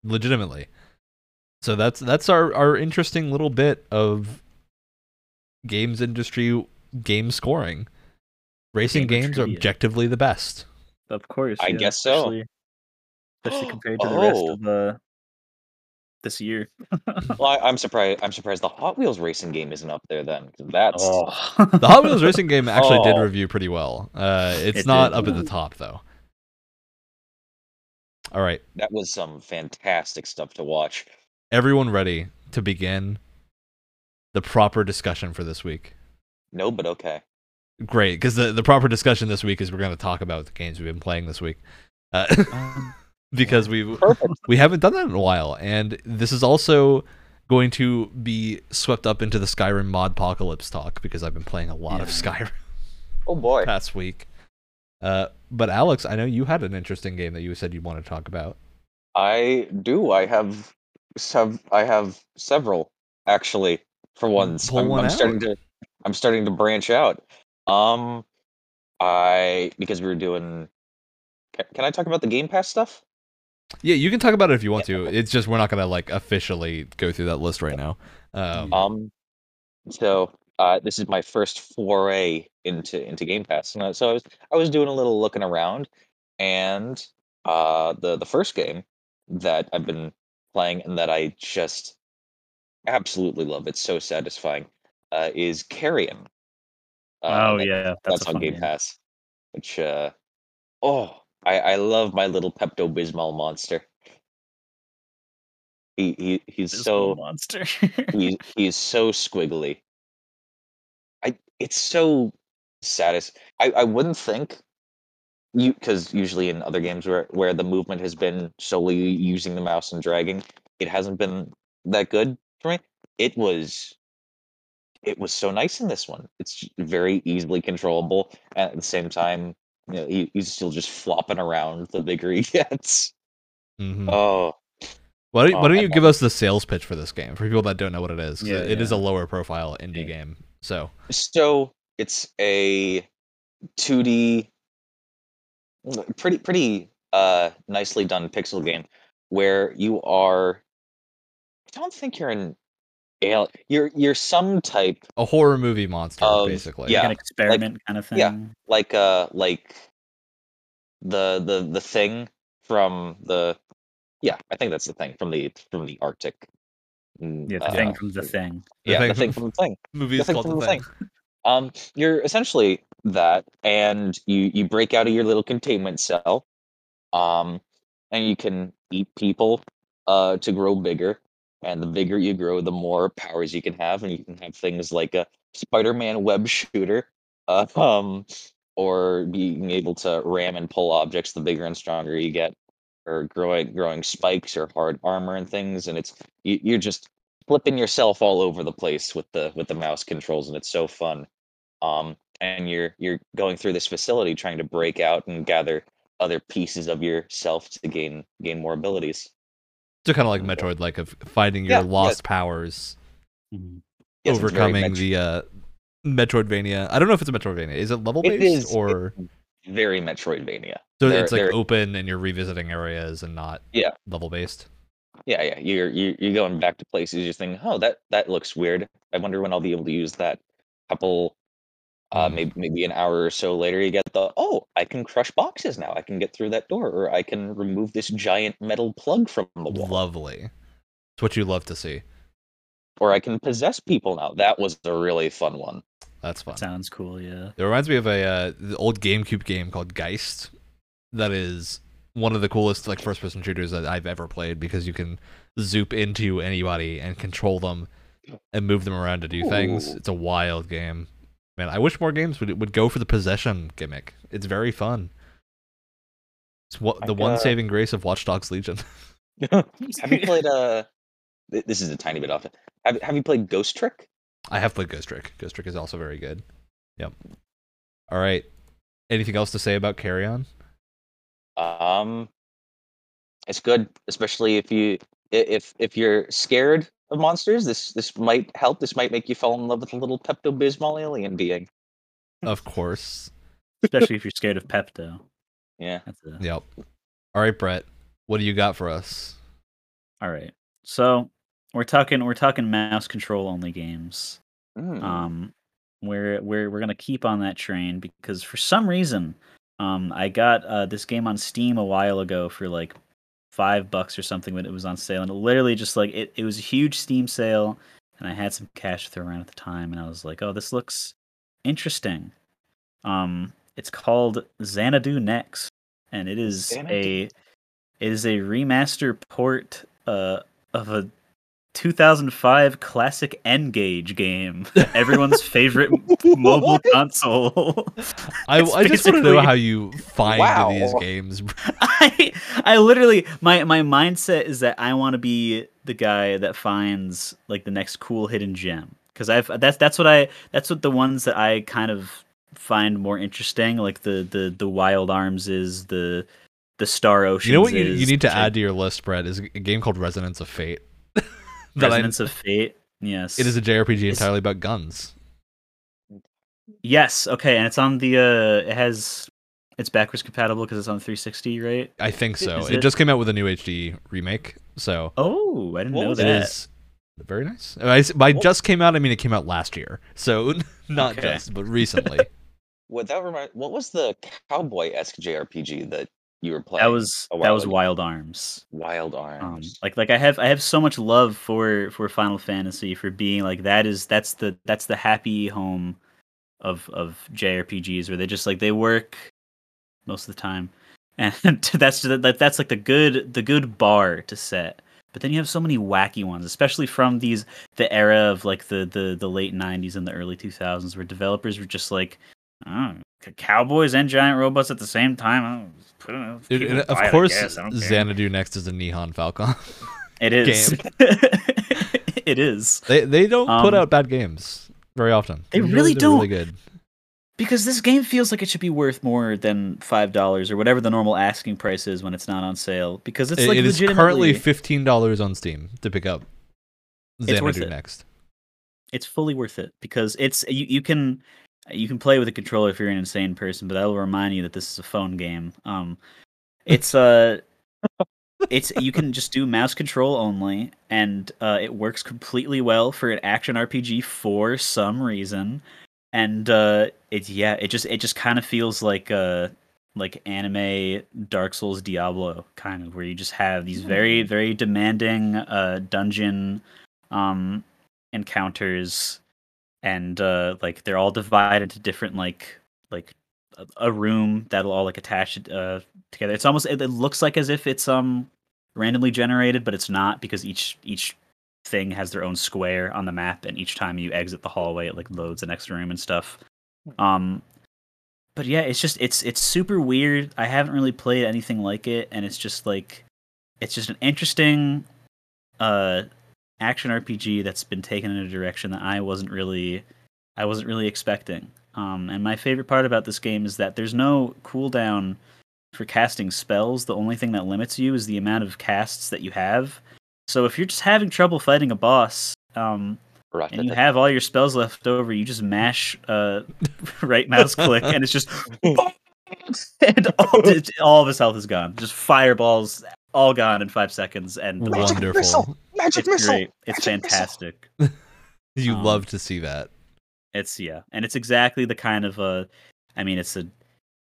legitimately. So that's that's our our interesting little bit of games industry game scoring. Racing Gamer games are objectively the best. Of course. I yeah, guess so. Especially, especially compared to the rest Oh. of uh, this year. Well, I, I'm surprised. I'm surprised the Hot Wheels racing game isn't up there then. That's Oh. The Hot Wheels racing game actually did Oh. review pretty well. Uh, it's It not did. up at the top though. All right, that was some fantastic stuff to watch. Everyone ready to begin the proper discussion for this week? No, but okay. Great, because the, the proper discussion this week is we're going to talk about the games we've been playing this week. Uh, Um, because we Perfect. we haven't done that in a while, and this is also going to be swept up into the Skyrim mod apocalypse talk because I've been playing a lot of Skyrim Oh boy. past week. Uh, but Alex, I know you had an interesting game that you said you want to talk about. I do. I have have I have several actually. For once, Pull I'm, one I'm starting to I'm starting to branch out. Um, I because we were doing. Can, can I talk about the Game Pass stuff? Yeah, you can talk about it if you want to. It's just we're not gonna like officially go through that list right now. Um, Um, so uh, this is my first foray into into Game Pass, and uh, so I was I was doing a little looking around, and uh, the the first game that I've been playing and that I just absolutely love, it's so satisfying, uh, is Carrion. Uh, oh that- yeah, that's, that's, on Game game. Pass, which uh, oh, I I love my little Pepto Bismol monster. He he he's This so monster. he he's so squiggly. I it's so satis. I I wouldn't think you because usually in other games where where the movement has been solely using the mouse and dragging, it hasn't been that good for me. It was. It was so nice in this one. It's very easily controllable, and at the same time, you know, he, he's still just flopping around the bigger he gets. mhm. Oh, Why don't, oh, why don't you give us the sales pitch for this game for people that don't know what it is? Yeah, it is a lower profile indie Yeah. game. So So it's a 2D, mm, pretty pretty uh nicely done pixel game where you are. I don't think you're an alien. You're you're some type a horror movie monster, Of- basically. yeah. like an experiment kind of thing. yeah. like uh like the the the thing from the yeah I think that's the thing from the from the Arctic. mm, Yeah, the uh, thing from the thing. The yeah thing the thing from- from the thing. Movie the is thing called from the the thing. Um, you're essentially that, and you you break out of your little containment cell, um, and you can eat people uh to grow bigger. And the bigger you grow, the more powers you can have, and you can have things like a Spider-Man web shooter, uh, um, or being able to ram and pull objects. The bigger and stronger you get, or growing growing spikes or hard armor and things. And it's you, you're just flipping yourself all over the place with the with the mouse controls, and it's so fun um, and you're you're going through this facility trying to break out and gather other pieces of yourself to gain gain more abilities. So kind of like Metroid, like of finding your Yeah, yeah. lost powers, Mhm. Yes, overcoming Met- the uh, Metroidvania. I don't know if it's a Metroidvania. Is it level based is or very Metroidvania. so they're- it's like they're- open and you're revisiting areas and not Yeah. level based? Yeah, yeah. You're you're you're going back to places. You're thinking, oh, that that looks weird. I wonder when I'll be able to use that. Couple, uh, maybe maybe an hour or so later, you get the oh, I can crush boxes now. I can get through that door, or I can remove this giant metal plug from the wall, Lovely. It's what you love to see. or I can possess people now. That was a really fun one. That's fun. Sounds cool. Yeah. It reminds me of a uh, the old GameCube game called Geist. That is one of the coolest like first person shooters that I've ever played because you can zoop into anybody and control them and move them around to do things. It's a wild game. Man, I wish more games would would go for the possession gimmick. It's very fun. It's what the Like, one uh, saving grace of Watch Dogs Legion. Have you played uh? This is a tiny bit off. Have Have you played Ghost Trick? I have played Ghost Trick. Ghost Trick is also very good. Yep. All right. Anything else to say about Carrion? Um, it's good, especially if you if if you're scared of monsters. This this might help. This might make you fall in love with a little Pepto Bismol alien being. Of course. Especially if you're scared of Pepto. Yeah. That's a... Yep. All right, Brett. What do you got for us? All right. So we're talking we're talking mouse control only games. Mm. Um, we're we're we're gonna keep on that train because for some reason, um, I got uh, this game on Steam a while ago for like five bucks or something when it was on sale, and it literally just like it, it was a huge Steam sale, and I had some cash to throw around at the time, and I was like, oh, this looks interesting. Um, it's called Xanadu Next, and it is Xanadu. a it is a remaster port uh, of a 2005 classic N-Gage game, everyone's favorite mobile console. I, I just want to know how you find Wow. these games. I I literally my my mindset is that I want to be the guy that finds like the next cool hidden gem because I've that's that's what I that's what the ones that I kind of find more interesting, like the the the Wild Arms is the the Star Ocean. You know what you, you need to add to your list, Brett, is a game called Resonance of Fate. That Resonance of Fate. Yes, it is a JRPG it's... entirely about guns. Yes. Okay, and it's on the. uh It has. It's backwards compatible because it's on 360, right? I think so. It, it, just came out with a new HD remake, so. Oh, I didn't know that. It is very nice. I, by just came out, I mean it came out last year, so not okay. just, but recently. What that remind? What was the cowboy esque JRPG that you were playing? That was that was ago? Wild Arms. Wild um, Arms. Um, like like I have I have so much love for for Final Fantasy for being like that is that's the that's the happy home of of JRPGs where they just like they work most of the time, and that's that that's like the good the good bar to set. But then you have so many wacky ones, especially from these the era of like the the the late '90s and the early 2000s, where developers were just like, oh, cowboys and giant robots at the same time. Dude, of course, Xanadu next is a Nihon Falcom. it is. it is. They they don't um, put out bad games very often. They really don't. Really good. Because this game feels like it should be worth more than five dollars or whatever the normal asking price is when it's not on sale. Because it's like it is currently fifteen dollars on Steam to pick up. Xanadu next. It's fully worth it because it's you, you can you can play with a controller if you're an insane person, but that will remind you that this is a phone game. Um, it's uh, it's you can just do mouse control only, and uh, it works completely well for an action RPG for some reason. And uh, it's yeah, it just it just kind of feels like uh like anime Dark Souls Diablo kind of where you just have these very very demanding uh dungeon um encounters and uh, like they're all divided into different like like a, a room that'll all like attach uh, together. It's almost it, it, looks like as if it's um randomly generated, but it's not because each each thing has their own square on the map, and each time you exit the hallway, it like loads the next room and stuff. Um, but yeah, it's just it's it's super weird. I haven't really played anything like it, and it's just like it's just an interesting uh action RPG that's been taken in a direction that I wasn't really I wasn't really expecting. Um, and my favorite part about this game is that there's no cooldown for casting spells. The only thing that limits you is the amount of casts that you have. So if you're just having trouble fighting a boss, um, and you have all your spells left over, you just mash uh, right mouse click, and it's just and all, all of his health is gone. Just fireballs all gone in five seconds, and wonderful. Magic it's missile. Great. It's Magic fantastic. you um, love to see that. It's yeah, and it's exactly the kind of uh, I mean, it's a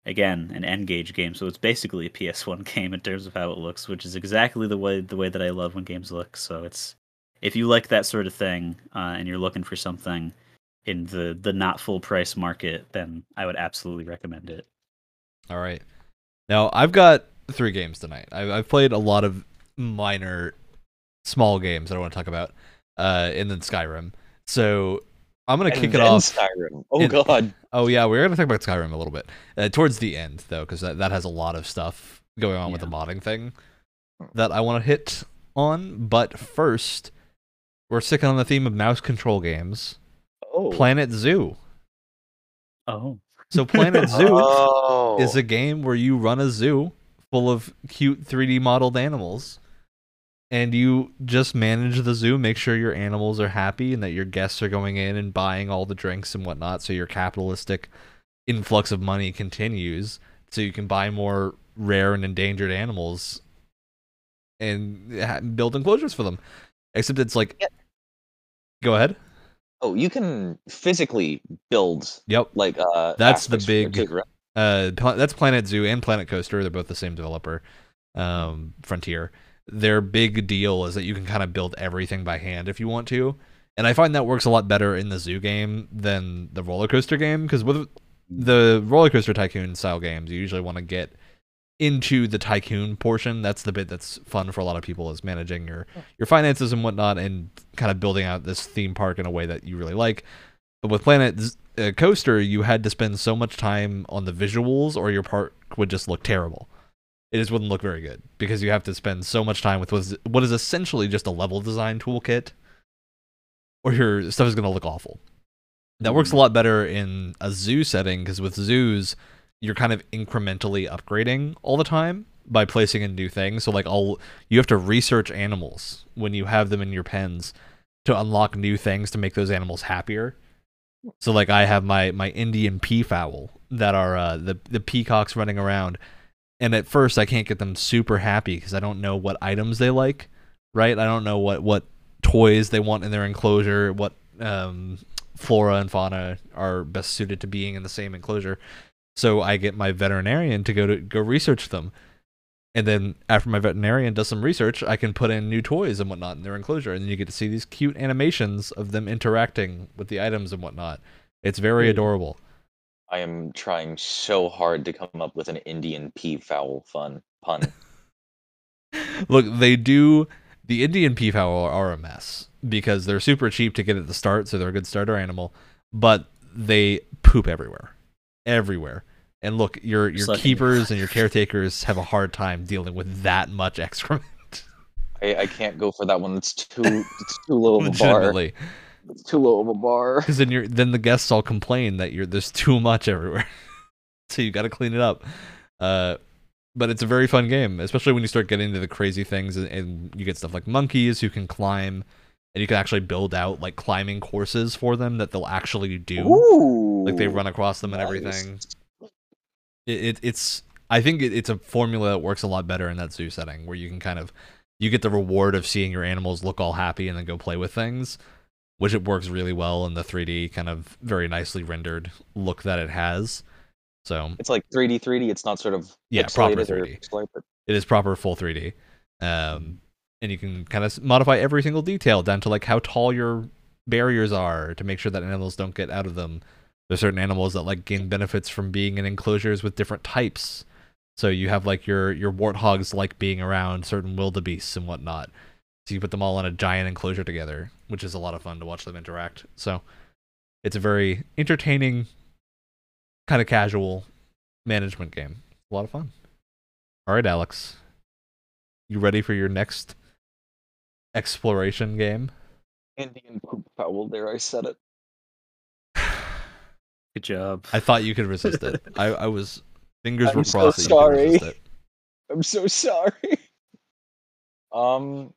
again an N-Gage game, so it's basically a PS1 game in terms of how it looks, which is exactly the way the way that I love when games look. So it's if you like that sort of thing uh, and you're looking for something in the the not full price market, then I would absolutely recommend it. All right. Now I've got three games tonight. I've, I've played a lot of minor small games that I want to talk about, uh, and then Skyrim. So I'm gonna and kick it off. Skyrim. Oh and, god. Oh yeah, we're gonna talk about Skyrim a little bit uh, towards the end though, because that, that has a lot of stuff going on yeah. with the modding thing that I want to hit on. But first, we're sticking on the theme of mouse control games. Oh. Planet Zoo. Oh. So Planet Zoo oh. is a game where you run a zoo full of cute 3D modeled animals and you just manage the zoo, make sure your animals are happy and that your guests are going in and buying all the drinks and whatnot, so your capitalistic influx of money continues, so you can buy more rare and endangered animals and build enclosures for them. Except it's like, yeah. go ahead. Oh, you can physically build. Yep. Like uh, that's the big. Uh, that's Planet Zoo and Planet Coaster. They're both the same developer, um, Frontier their big deal is that you can kind of build everything by hand if you want to. And I find that works a lot better in the zoo game than the roller coaster game because with the roller coaster tycoon style games, you usually want to get into the tycoon portion. That's the bit that's fun for a lot of people is managing your your finances and whatnot, and kind of building out this theme park in a way that you really like. But with Planet uh, Coaster, you had to spend so much time on the visuals, or your park would just look terrible it just wouldn't look very good because you have to spend so much time with what is, essentially just a level design toolkit, or your stuff is going to look awful. That works a lot better in a zoo setting because with zoos, you're kind of incrementally upgrading all the time by placing in new things. So like all you have to research animals when you have them in your pens to unlock new things to make those animals happier. So like I have my my Indian peafowl that are uh, the the peacocks running around, and at first I can't get them super happy because I don't know what items they like, right? I don't know what what toys they want in their enclosure, what um, flora and fauna are best suited to being in the same enclosure. So I get my veterinarian to go to go research them. And then after my veterinarian does some research, I can put in new toys and whatnot in their enclosure, and then you get to see these cute animations of them interacting with the items and whatnot. It's very Ooh. adorable. I am trying so hard to come up with an Indian peafowl fun pun. Look, they do the Indian peafowl are a mess because they're super cheap to get at the start, so they're a good starter animal, but they poop everywhere, everywhere. And look, your your like- keepers and your caretakers have a hard time dealing with that much excrement. I, I can't go for that one. It's too it's too low of a bar. It's too low of a bar. because then you're then the guests all complain that you're there's too much everywhere, so you got to clean it up. Uh, but it's a very fun game, especially when you start getting into the crazy things and, and you get stuff like monkeys who can climb, and you can actually build out like climbing courses for them that they'll actually do. Ooh, like they run across them and nice. everything. It, it it's I think it, it's a formula that works a lot better in that zoo setting where you can kind of you get the reward of seeing your animals look all happy and then go play with things, which it works really well in the 3D kind of very nicely rendered look that it has. So It's like 3D, 3D. It's not sort of Yeah, proper 3D. pixelated. it is proper full 3D. Um, and you can kind of modify every single detail down to like how tall your barriers are to make sure that animals don't get out of them. There's certain animals that like gain benefits from being in enclosures with different types. So you have like your your warthogs like being around certain wildebeests and whatnot. So you put them all in a giant enclosure together, which is a lot of fun to watch them interact. So it's a very entertaining, kind of casual management game. A lot of fun. All right, Alex. You ready for your next exploration game? Indian poop fowl. There, I said it. Good job. I thought you could resist it. I, I was fingers I'm were so crossed that you could resist sorry. it. I'm so sorry. Um.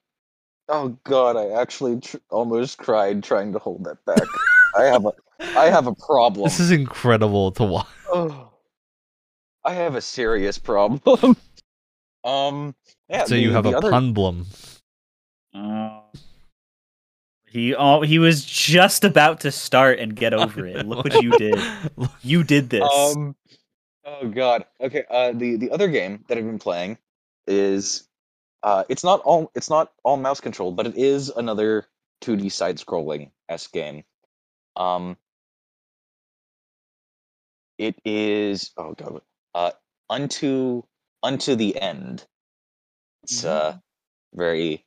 Oh God, I actually tr- almost cried trying to hold that back. I have a, I have a problem. This is incredible to watch. Oh, I have a serious problem. um. Yeah. so you have a other- punblum. Oh. He oh, he was just about to start and get over it. Look what you did. You did this. Um. Oh God. Okay. Uh. The the other game that I've been playing is, uh, it's not all it's not all mouse controlled, but it is another 2D side scrolling s game. Um. It is. Oh God. Uh. Unto unto the end. It's uh very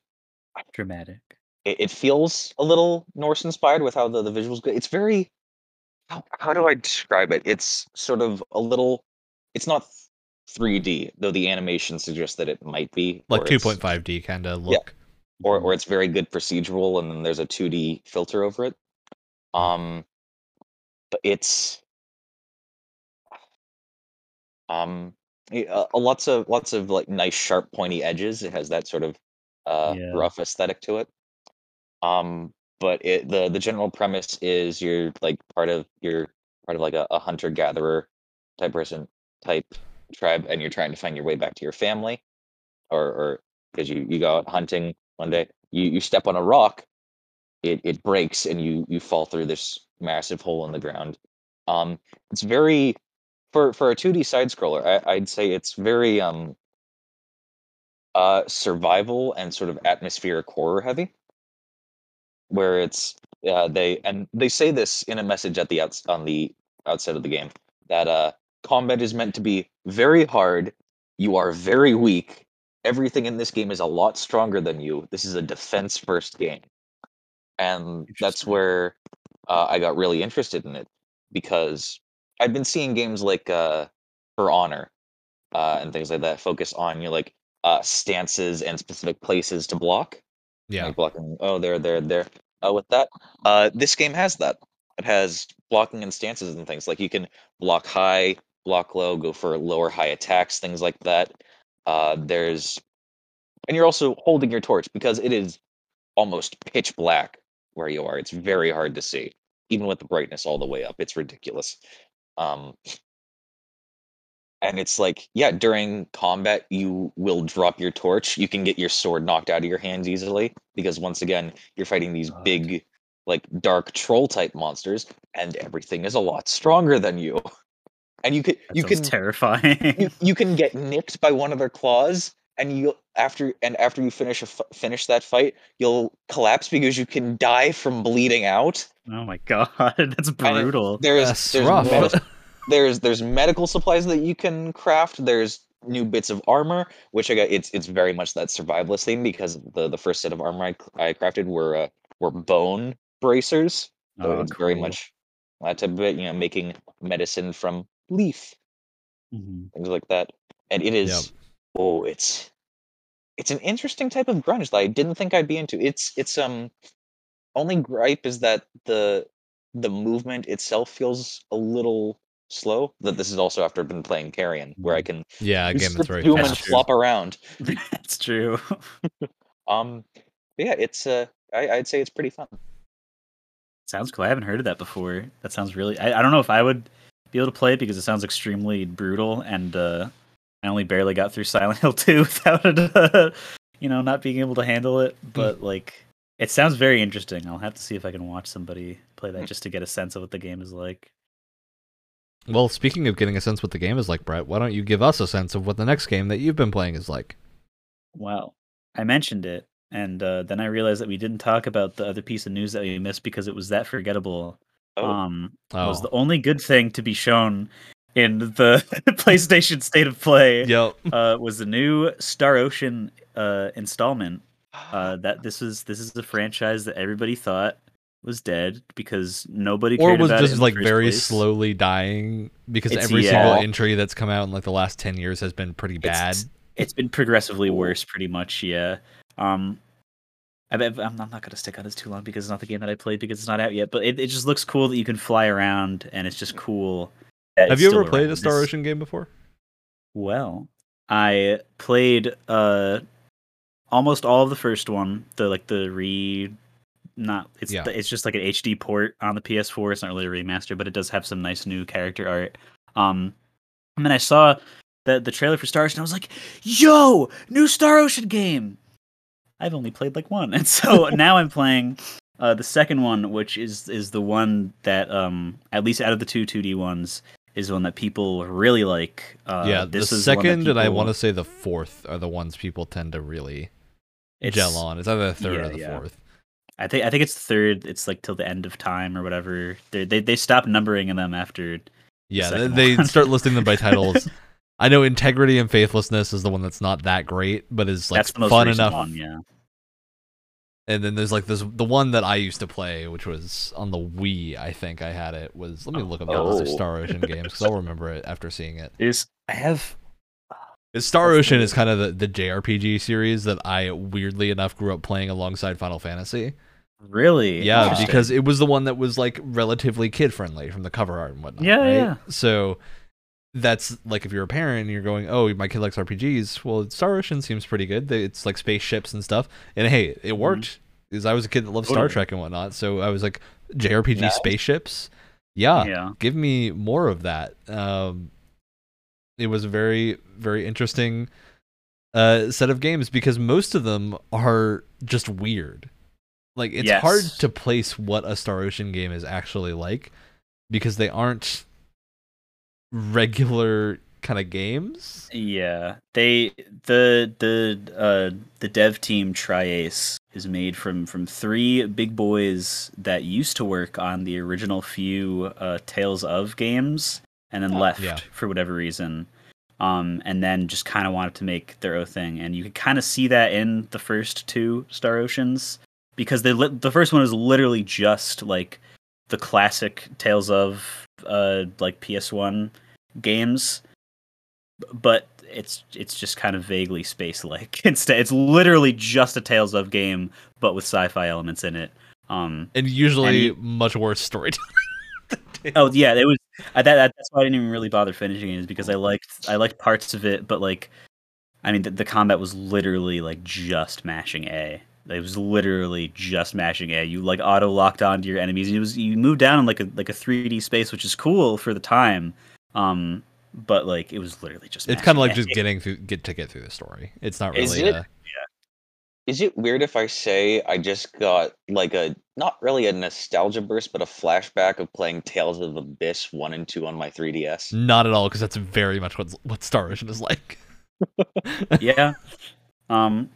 Dramatic. it, it feels a little Norse inspired with how the, the visuals go. It's very how, how do I describe it? It's sort of a little it's not 3D, though the animation suggests that it might be. Like 2.5D kind of look. Or or it's very good procedural and then there's a 2D filter over it. Um but it's um uh, lots of lots of like nice sharp pointy edges. It has that sort of uh Yeah. rough aesthetic to it. Um but it the the general premise is you're like part of you're part of like a, a hunter gatherer type person type tribe and you're trying to find your way back to your family or or because you you go out hunting one day you you step on a rock it it breaks and you you fall through this massive hole in the ground. Um it's very for for a 2d side scroller I, i'd say it's very um uh survival and sort of atmospheric horror heavy. Where it's uh they and they say this in a message at the outs on the outset of the game that uh combat is meant to be very hard you are very weak everything in this game is a lot stronger than you this is a defense first game and that's where uh, i got really interested in it because I've been seeing games like uh for honor uh, and things like that focus on your like uh, stances and specific places to block. Yeah. Like blocking. Oh, there, there, there. Uh, with that, uh, this game has that. It has blocking and stances and things like you can block high, block low, go for lower high attacks, things like that. Uh, there's, and you're also holding your torch because it is almost pitch black where you are. It's very hard to see, even with the brightness all the way up. It's ridiculous. Um, and it's like, yeah, during combat, you will drop your torch. You can get your sword knocked out of your hands easily because once again, you're fighting these big, like dark troll type monsters, and everything is a lot stronger than you. And you could That you sounds can terrifying. you, you can get nicked by one of their claws and you after and after you finish a f- finish that fight you'll collapse because you can die from bleeding out oh my god, that's brutal. there's That's there's, rough. medi- there's there's medical supplies that you can craft there's new bits of armor which i got it's it's very much that survivalist thing because the the first set of armor i, I crafted were uh, were bone bracers so Oh, it's very much that type of it you know making medicine from leaf Mhm. things like that. And it is oh, it's it's an interesting type of grunge that I didn't think I'd be into. It's it's um only gripe is that the the movement itself feels a little slow. That this is also after I've been playing Carrion, where I can Yeah, game that's sit very and true. flop around. that's true. Um, yeah, it's uh, I, I'd say it's pretty fun. sounds cool. I haven't heard of that before. That sounds really. I, I don't know if I would be able to play it because it sounds extremely brutal, and uh, I only barely got through Silent Hill 2 without it, uh, you know, not being able to handle it. But like, it sounds very interesting. I'll have to see if I can watch somebody play that just to get a sense of what the game is like. Well, speaking of getting a sense what the game is like, Brett, why don't you give us a sense of what the next game that you've been playing is like? Well, I mentioned it, and uh, then I realized that we didn't talk about the other piece of news that we missed because it was that forgettable. Oh, Um, was Oh. the only good thing to be shown in the PlayStation State of Play. Yep. uh, was the new Star Ocean uh, installment. Uh, that this is this is the franchise that everybody thought was dead because nobody Or cared was about it just in like very place. slowly dying because It's- every yeah. single entry that's come out in like the last 10 years has been pretty bad. It's, it's been progressively worse, pretty much. Yeah. Um, I, bet- I'm not, going to stick on this too long because it's not the game that I played because it's not out yet. But it, it just looks cool that you can fly around and it's just cool. that Have you ever played around. a Star Ocean game before? Well, I played uh almost all of the first one, the like the re not it's Yeah. it's just like an HD port on the PS4. It's not really a remaster, but it does have some nice new character art. Um and then I saw the the trailer for Star Ocean. I was like, "Yo, new Star Ocean game." I've only played like one. And so now I'm playing uh the second one, which is is the one that um at least out of the two 2D ones is one that people really like. Uh, yeah, this the is one that second and I want to say the fourth are the ones people tend to really it's- gel on. It's either the third yeah, or the yeah. fourth. I think I think it's the third. It's like till the end of time or whatever. They they they stop numbering them after. Yeah, they, they start listing them by titles. I know Integrity and Faithlessness is the one that's not that great, but is like That's the fun enough. one. Yeah. And then there's like this the one that I used to play, which was on the Wii. I think I had it. Was let me look up the Oh. Star Ocean games because I'll remember it after seeing it. Is I have. Star Ocean is kind of the, the JRPG series that I weirdly enough grew up playing alongside Final Fantasy. really Yeah, because it was the one that was like relatively kid friendly from the cover art and whatnot. Yeah, right? yeah. So that's like if you're a parent and you're going, "Oh, my kid likes RPGs." Well, Star Ocean seems pretty good. It's like spaceships and stuff. And hey, it worked because I was a kid that loved Star Trek and whatnot. So I was like, JRPG spaceships. Yeah, yeah. give me more of that. Um, it was a very, very interesting uh, set of games because most of them are just weird. Like it's hard to place what a Star Ocean game is actually like because they aren't regular kind of games. Yeah, they the the uh the dev team tri-Ace is made from from three big boys that used to work on the original few uh Tales of games and then Oh, left yeah. for whatever reason. Um and then just kind of wanted to make their own thing and you could kind of see that in the first two Star Oceans because they li- the first one is literally just like the classic Tales of uh like PS1 games but it's it's just kind of vaguely space like. Instead, it's literally just a Tales of game, but with sci-fi elements in it. Um, and usually and much worse storytelling. oh yeah, it was that, that. That's why I didn't even really bother finishing it, is because I liked I liked parts of it, but like, I mean, the, the combat was literally like just mashing A. It was literally just mashing A. You like auto locked onto your enemies. It was you moved down in like a like a 3D space, which is cool for the time. Um, but like it was literally just. It's kind of like just getting through get to get through the story. It's not Is really. it? A, Is it weird if I say I just got like a not really a nostalgia burst, but a flashback of playing Tales of Abyss one and two on my 3DS? not at all, because that's very much what what Star Ocean is like. yeah. Um,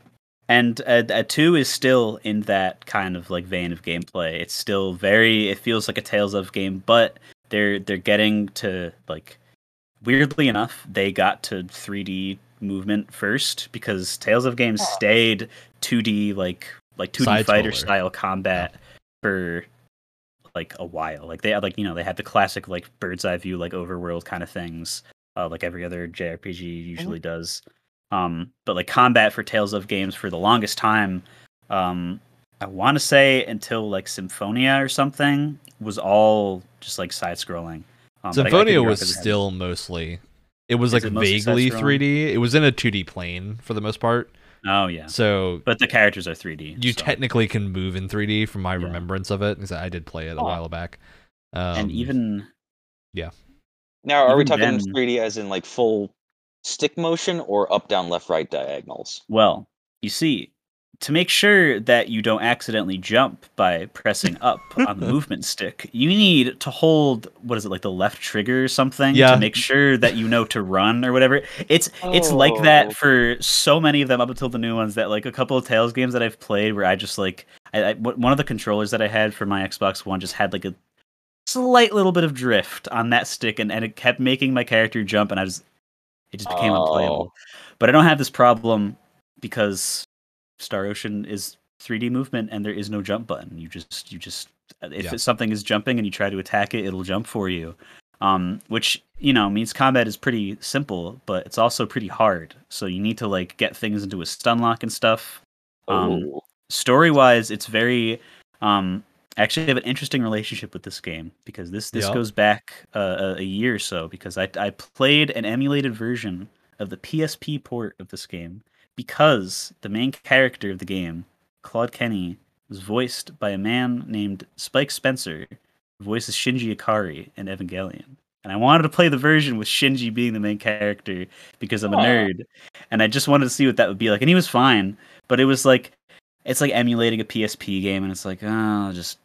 and uh, uh, two is still in that kind of like vein of gameplay. It's still very. It feels like a Tales of game, but they're they're getting to like. Weirdly enough, they got to 3D movement first because Tales of Games stayed 2D like like 2D Side fighter scroller. style combat for like a while. Like they had like you know they had the classic like bird's eye view like overworld kind of things, uh, like every other JRPG usually does. Um, but like combat for Tales of games for the longest time, um, I want to say until like Symphonia or something was all just like side scrolling. Um, but I- I could be Symphonia wrong was 'cause it still mostly. It was Is like it vaguely 3D. It was in a 2D plane for the most part. Oh yeah, So but the characters are 3D. you so- technically can move in 3D from my Yeah. remembrance of it because I did play it a while back. Um, and even Yeah. Now, are we talking then- 3D as in like full stick motion or up, down, left, right diagonals? Well, you see, to make sure that you don't accidentally jump by pressing up on the movement stick, you need to hold what is it like the left trigger or something Yeah. to make sure that you know to run or whatever. It's it's like oh. that Oh. for so many of them up until the new ones that like a couple of Tales games that I've played where I just like I, I one of the controllers that I had for my Xbox One just had like a slight little bit of drift on that stick and, and it kept making my character jump and I just it just became Oh. unplayable. But I don't have this problem because Star Ocean is 3D movement and there is no jump button. You just you just if Yeah. something is jumping and you try to attack it, it'll jump for you. Um, which you know means combat is pretty simple, but it's also pretty hard. So you need to like get things into a stun lock and stuff. Um, Ooh. story wise, it's very um actually I have an interesting relationship with this game because this this Yeah. goes back uh, a, a year or so because I I played an emulated version of the PSP port of this game because the main character of the game, Claude Kenny, was voiced by a man named Spike Spencer, who voices Shinji Ikari in Evangelion. And I wanted to play the version with Shinji being the main character because I'm a nerd. And I just wanted to see what that would be like. And he was fine, but it was like it's like emulating a PSP game, and it's like, oh, just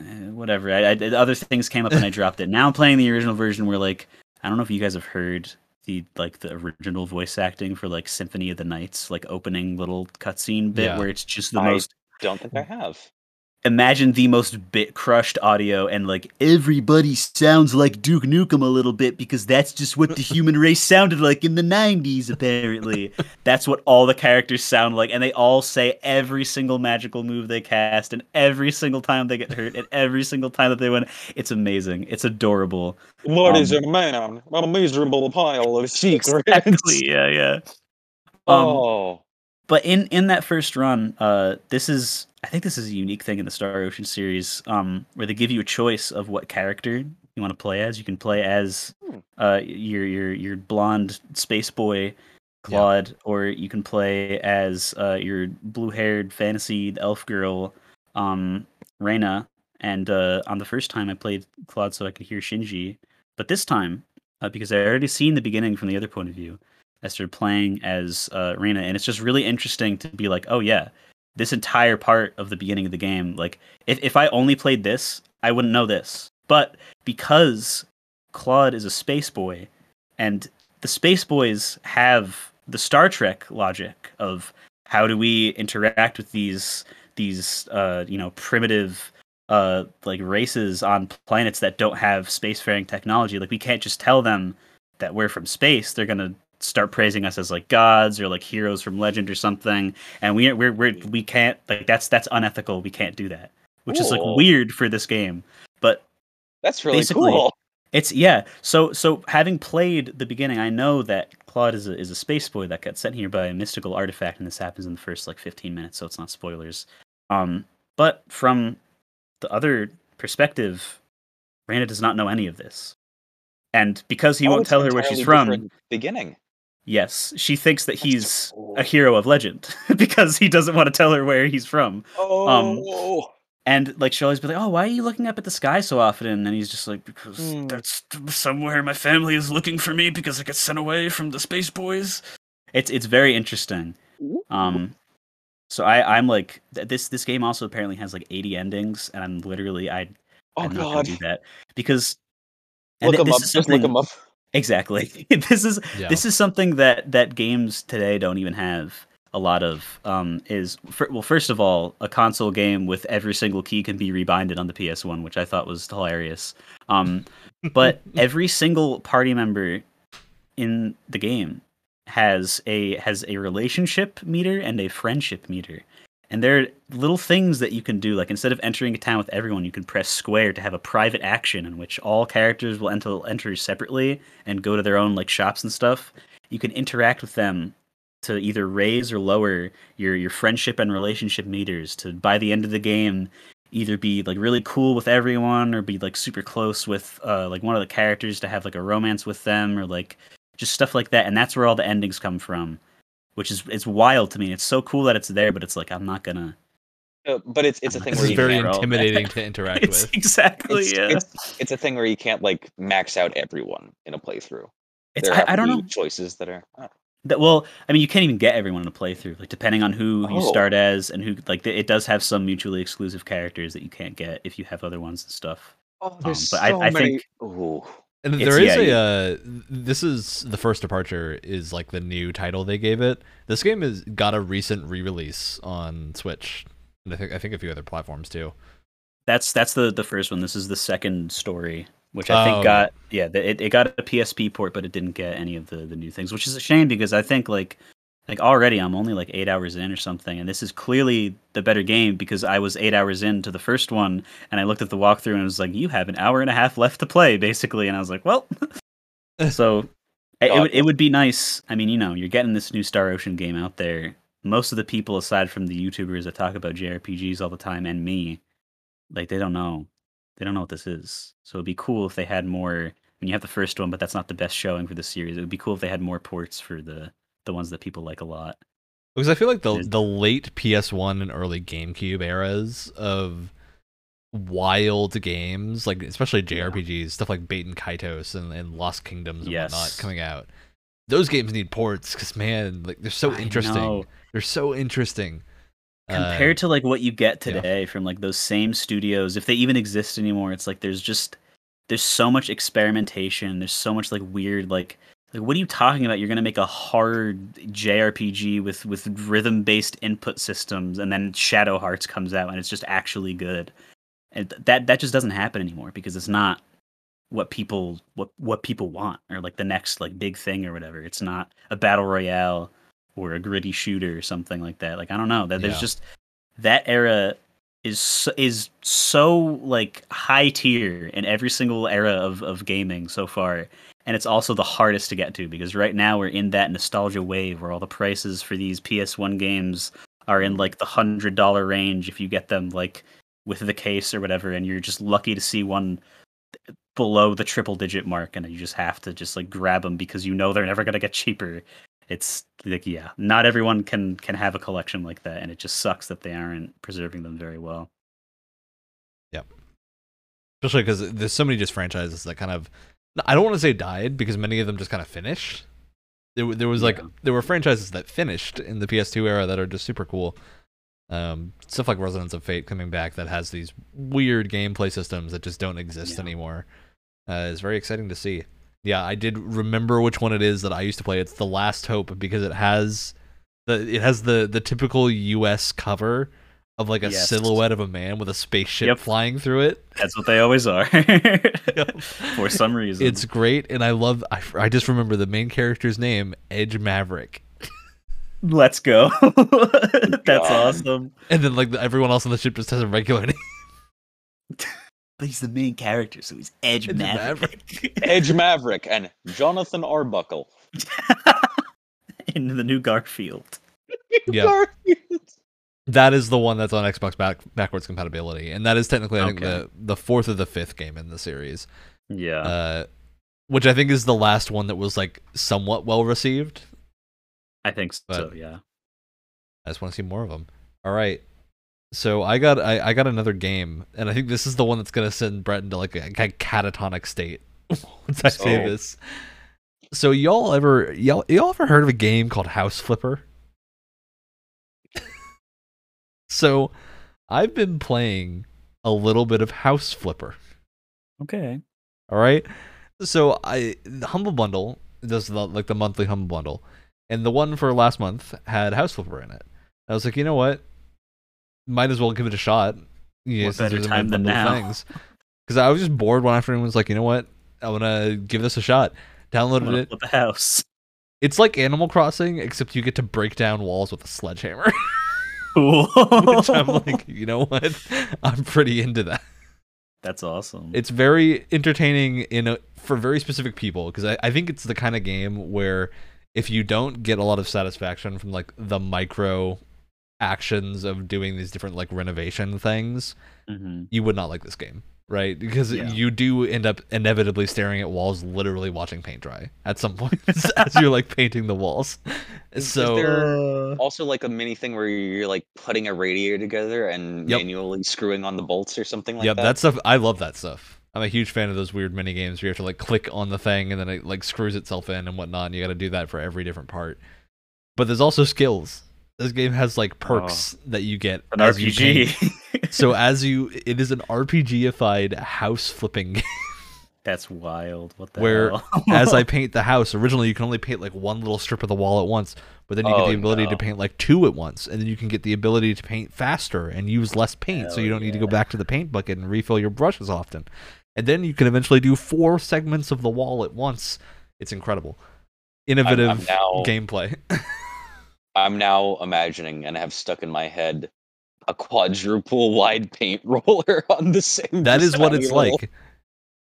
eh, whatever. I, I other things came up and I dropped it. Now I'm playing the original version where like I don't know if you guys have heard the like the original voice acting for like Symphony of the Nights, like opening little cutscene bit Yeah. where it's just the I- most Don't think I have. Imagine the most bit crushed audio and like everybody sounds like Duke Nukem a little bit because that's just what the human race sounded like in the 90s apparently. that's what all the characters sound like and they all say every single magical move they cast and every single time they get hurt and every single time that they win. It's amazing. It's adorable. What is Um, a man? A miserable pile of secrets. Exactly. Yeah, yeah. Um, oh, but in in that first run uh this is i think this is a unique thing in the star ocean series um where they give you a choice of what character you want to play as you can play as Hmm. uh your your your blonde space boy claude or you can play as uh your blue haired fantasy elf girl um Rena. and uh on the first time i played claude so i could hear shinji but this time uh, because i already seen the beginning from the other point of view I started playing as uh, Rena, and it's just really interesting to be like, oh yeah, this entire part of the beginning of the game, like if if I only played this, I wouldn't know this. But because Claude is a space boy, and the space boys have the Star Trek logic of how do we interact with these these uh, you know primitive uh, like races on planets that don't have spacefaring technology. Like we can't just tell them that we're from space. They're gonna start praising us as like gods or like heroes from legend or something and we we're, we're we can't like that's that's unethical we can't do that which is like weird for this game but that's really cool. It's yeah. So so having played the beginning, I know that Claude is a is a space boy that got sent here by a mystical artifact, and this happens in the first like 15 minutes, so it's not spoilers. Um, but from the other perspective, Randa does not know any of this, and because he Oh, won't tell her where she's from, Beginning. Yes, she thinks that he's a hero of legend because he doesn't want to tell her where he's from. Oh, And like she'll always be like, "Oh, why are you looking up at the sky so often?" And then he's just like, "Because Hmm. that's somewhere my family is looking for me because I got sent away from the space boys." It's it's very interesting. Um, so I I'm like this this game also apparently has like 80 endings, and I'm literally I oh I'm not gonna god, do that because and look them this up. Just look them up. Exactly. this is Yeah. this is something that that games today don't even have a lot of. Um, is fir- well, first of all, a console game with every single key can be rebinded on the PS1, which I thought was hilarious. Um, but every single party member in the game has a has a relationship meter and a friendship meter. And there are little things that you can do. Like instead of entering a town with everyone, you can press square to have a private action in which all characters will enter enter separately and go to their own like shops and stuff. You can interact with them to either raise or lower your your friendship and relationship meters to by the end of the game either be like really cool with everyone or be like super close with uh like one of the characters to have like a romance with them or like just stuff like that and that's where all the endings come from which is it's wild to me it's so cool that it's there but it's like i'm not gonna Uh, but it's it's a I'm thing This where is you very can't, intimidating. intimidating to interact it's with. exactly it's, yeah it's, it's a thing where you can't like max out everyone in a playthrough. it's there I, I don't know choices that are. uh, that well i mean you can't even get everyone in a playthrough like depending on who you Oh. start as and who like it does have some mutually exclusive characters that you can't get if you have other ones and stuff Oh, there's but I- so I many. think- Ooh. And It's- there is yeah, a uh, this is the first departure is like the new title they gave it. This game has got a recent re-release on Switch, and I think I think a few other platforms too. That's that's the the first one. This is the second story, which I Oh, think okay. got yeah, it it got a PSP port, but it didn't get any of the the new things, which is a shame because I think like like already I'm only like eight hours in or something, and this is clearly the better game because I was eight hours into the first one, and I looked at the walkthrough and it was like you have an hour and a half left to play basically, and I was like, well, so it, it would it would be nice. I mean, you know, you're getting this new Star Ocean game out there. Most of the people, aside from the YouTubers that talk about JRPGs all the time, and me, like they don't know, they don't know what this is. So it'd be cool if they had more. I mean, you have the first one, but that's not the best showing for the series. It would be cool if they had more ports for the the ones that people like a lot. Because I feel like the There's- the late PS1 and early GameCube eras of wild games, like especially Yeah. JRPGs, stuff like Baten Kaitos and, and Lost Kingdoms and whatnot coming out. Those games need ports because man, like they're so I interesting. know. They're so interesting. Uh, compared to like what you get yeah. today from like those same studios if they even exist anymore it's like there's just there's so much experimentation there's so much like weird like like what are you talking about you're going to make a hard jrpg with with rhythm based input systems and then shadow hearts comes out and it's just actually good and that that just doesn't happen anymore because it's not what people what what people want or like the next like big thing or whatever it's not a battle royale or a gritty shooter or something like that. Like I don't know that there's Yeah. just that era is is so like high tier in every single era of of gaming so far. And it's also the hardest to get to because right now we're in that nostalgia wave where all the prices for these PS1 games are in like the hundred dollar range if you get them like with the case or whatever, and you're just lucky to see one below the triple digit mark, and you just have to just like grab them because you know they're never gonna get cheaper it's like yeah not everyone can can have a collection like that and it just sucks that they aren't preserving them very well Yep. especially because there's so many just franchises that kind of I don't want to say died because many of them just kind of finished. There, there was like Yeah. there were franchises that finished in the PS2 era that are just super cool. Um, stuff like Resonance of Fate coming back that has these weird gameplay systems that just don't exist Yeah. anymore. Uh, is very exciting to see. Yeah, I did remember which one it is that I used to play. It's The Last Hope because it has the it has the the typical US cover of like a Yes. silhouette of a man with a spaceship Yep. flying through it. that's what they always are for some reason It's great, and I love. I just remember the main character's name, Edge Maverick, let's go that's God. awesome and then like everyone else on the ship just has a regular name. but he's the main character, so he's Edge Edge Maverick. Edge Maverick and Jonathan Arbuckle. in the new Garfield. Yeah. Garfield. That is the one that's on Xbox back, backwards compatibility, and that is technically I think the the fourth or the fifth game in the series, Yeah. uh, which I think is the last one that was like somewhat well received. I think so, but- yeah. I just want to see more of them. All right, so I got I, I got another game, and I think this is the one that's gonna send Brett into like a, a catatonic state once I say So- this. So y'all ever y'all y'all ever heard of a game called House Flipper? So I've been playing a little bit of House Flipper. Okay. All right. So I the Humble Bundle does the, like the monthly Humble Bundle, and the one for last month had House Flipper in it. I was like, you know what? Might as well give it a shot. Yeah, What better time than now? Because I was just bored one afternoon. Was like, you know what? I want to give this a shot. Downloaded it. flip a house. It's like Animal Crossing, except you get to break down walls with a sledgehammer. Cool. Which I'm like, you know what? I'm pretty into that. That's awesome. it's very entertaining in a, for very specific people because I, I think it's the kind of game where if you don't get a lot of satisfaction from like the micro actions of doing these different like renovation things hmm you would not like this game right because Yeah. you do end up inevitably staring at walls literally watching paint dry at some point as you're like painting the walls Is so there- uh. Also, like a mini thing where you're like putting a radiator together and Yep. manually screwing on the bolts or something like yeah that. Yeah, that stuff i love that stuff i'm a huge fan of those weird mini games where you have to like click on the thing and then it like screws itself in and whatnot and you got to do that for every different part but there's also skills this game has like oh. perks that you get An. RPG. so as you it is an rpgified house flipping game That's wild. What the Where hell? as i paint the house originally you can only paint like one little strip of the wall at once but then you get Oh, the ability no. to paint like two at once and then you can get the ability to paint faster and use less paint so you don't need to go back to the paint bucket and refill your brushes often and then you can eventually do four segments of the wall at once it's incredible innovative now- gameplay I'm now imagining and have stuck in my head a quadruple wide paint roller on the same. that is what it's tiny like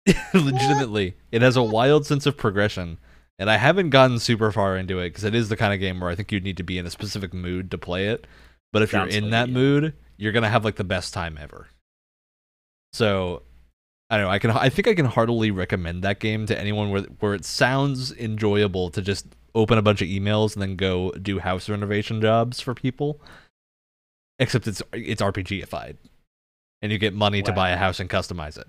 legitimately it has a wild sense of progression and i haven't gotten super far into it because it is the kind of game where i think you'd need to be in a specific mood to play it but if Sounds you're in like that it, yeah. mood you're gonna have like the best time ever so i don't know i can i think i can heartily recommend that game to anyone where, where it sounds enjoyable to just open a bunch of emails and then go do house renovation jobs for people except it's it's rpgified and you get money to buy a house and customize it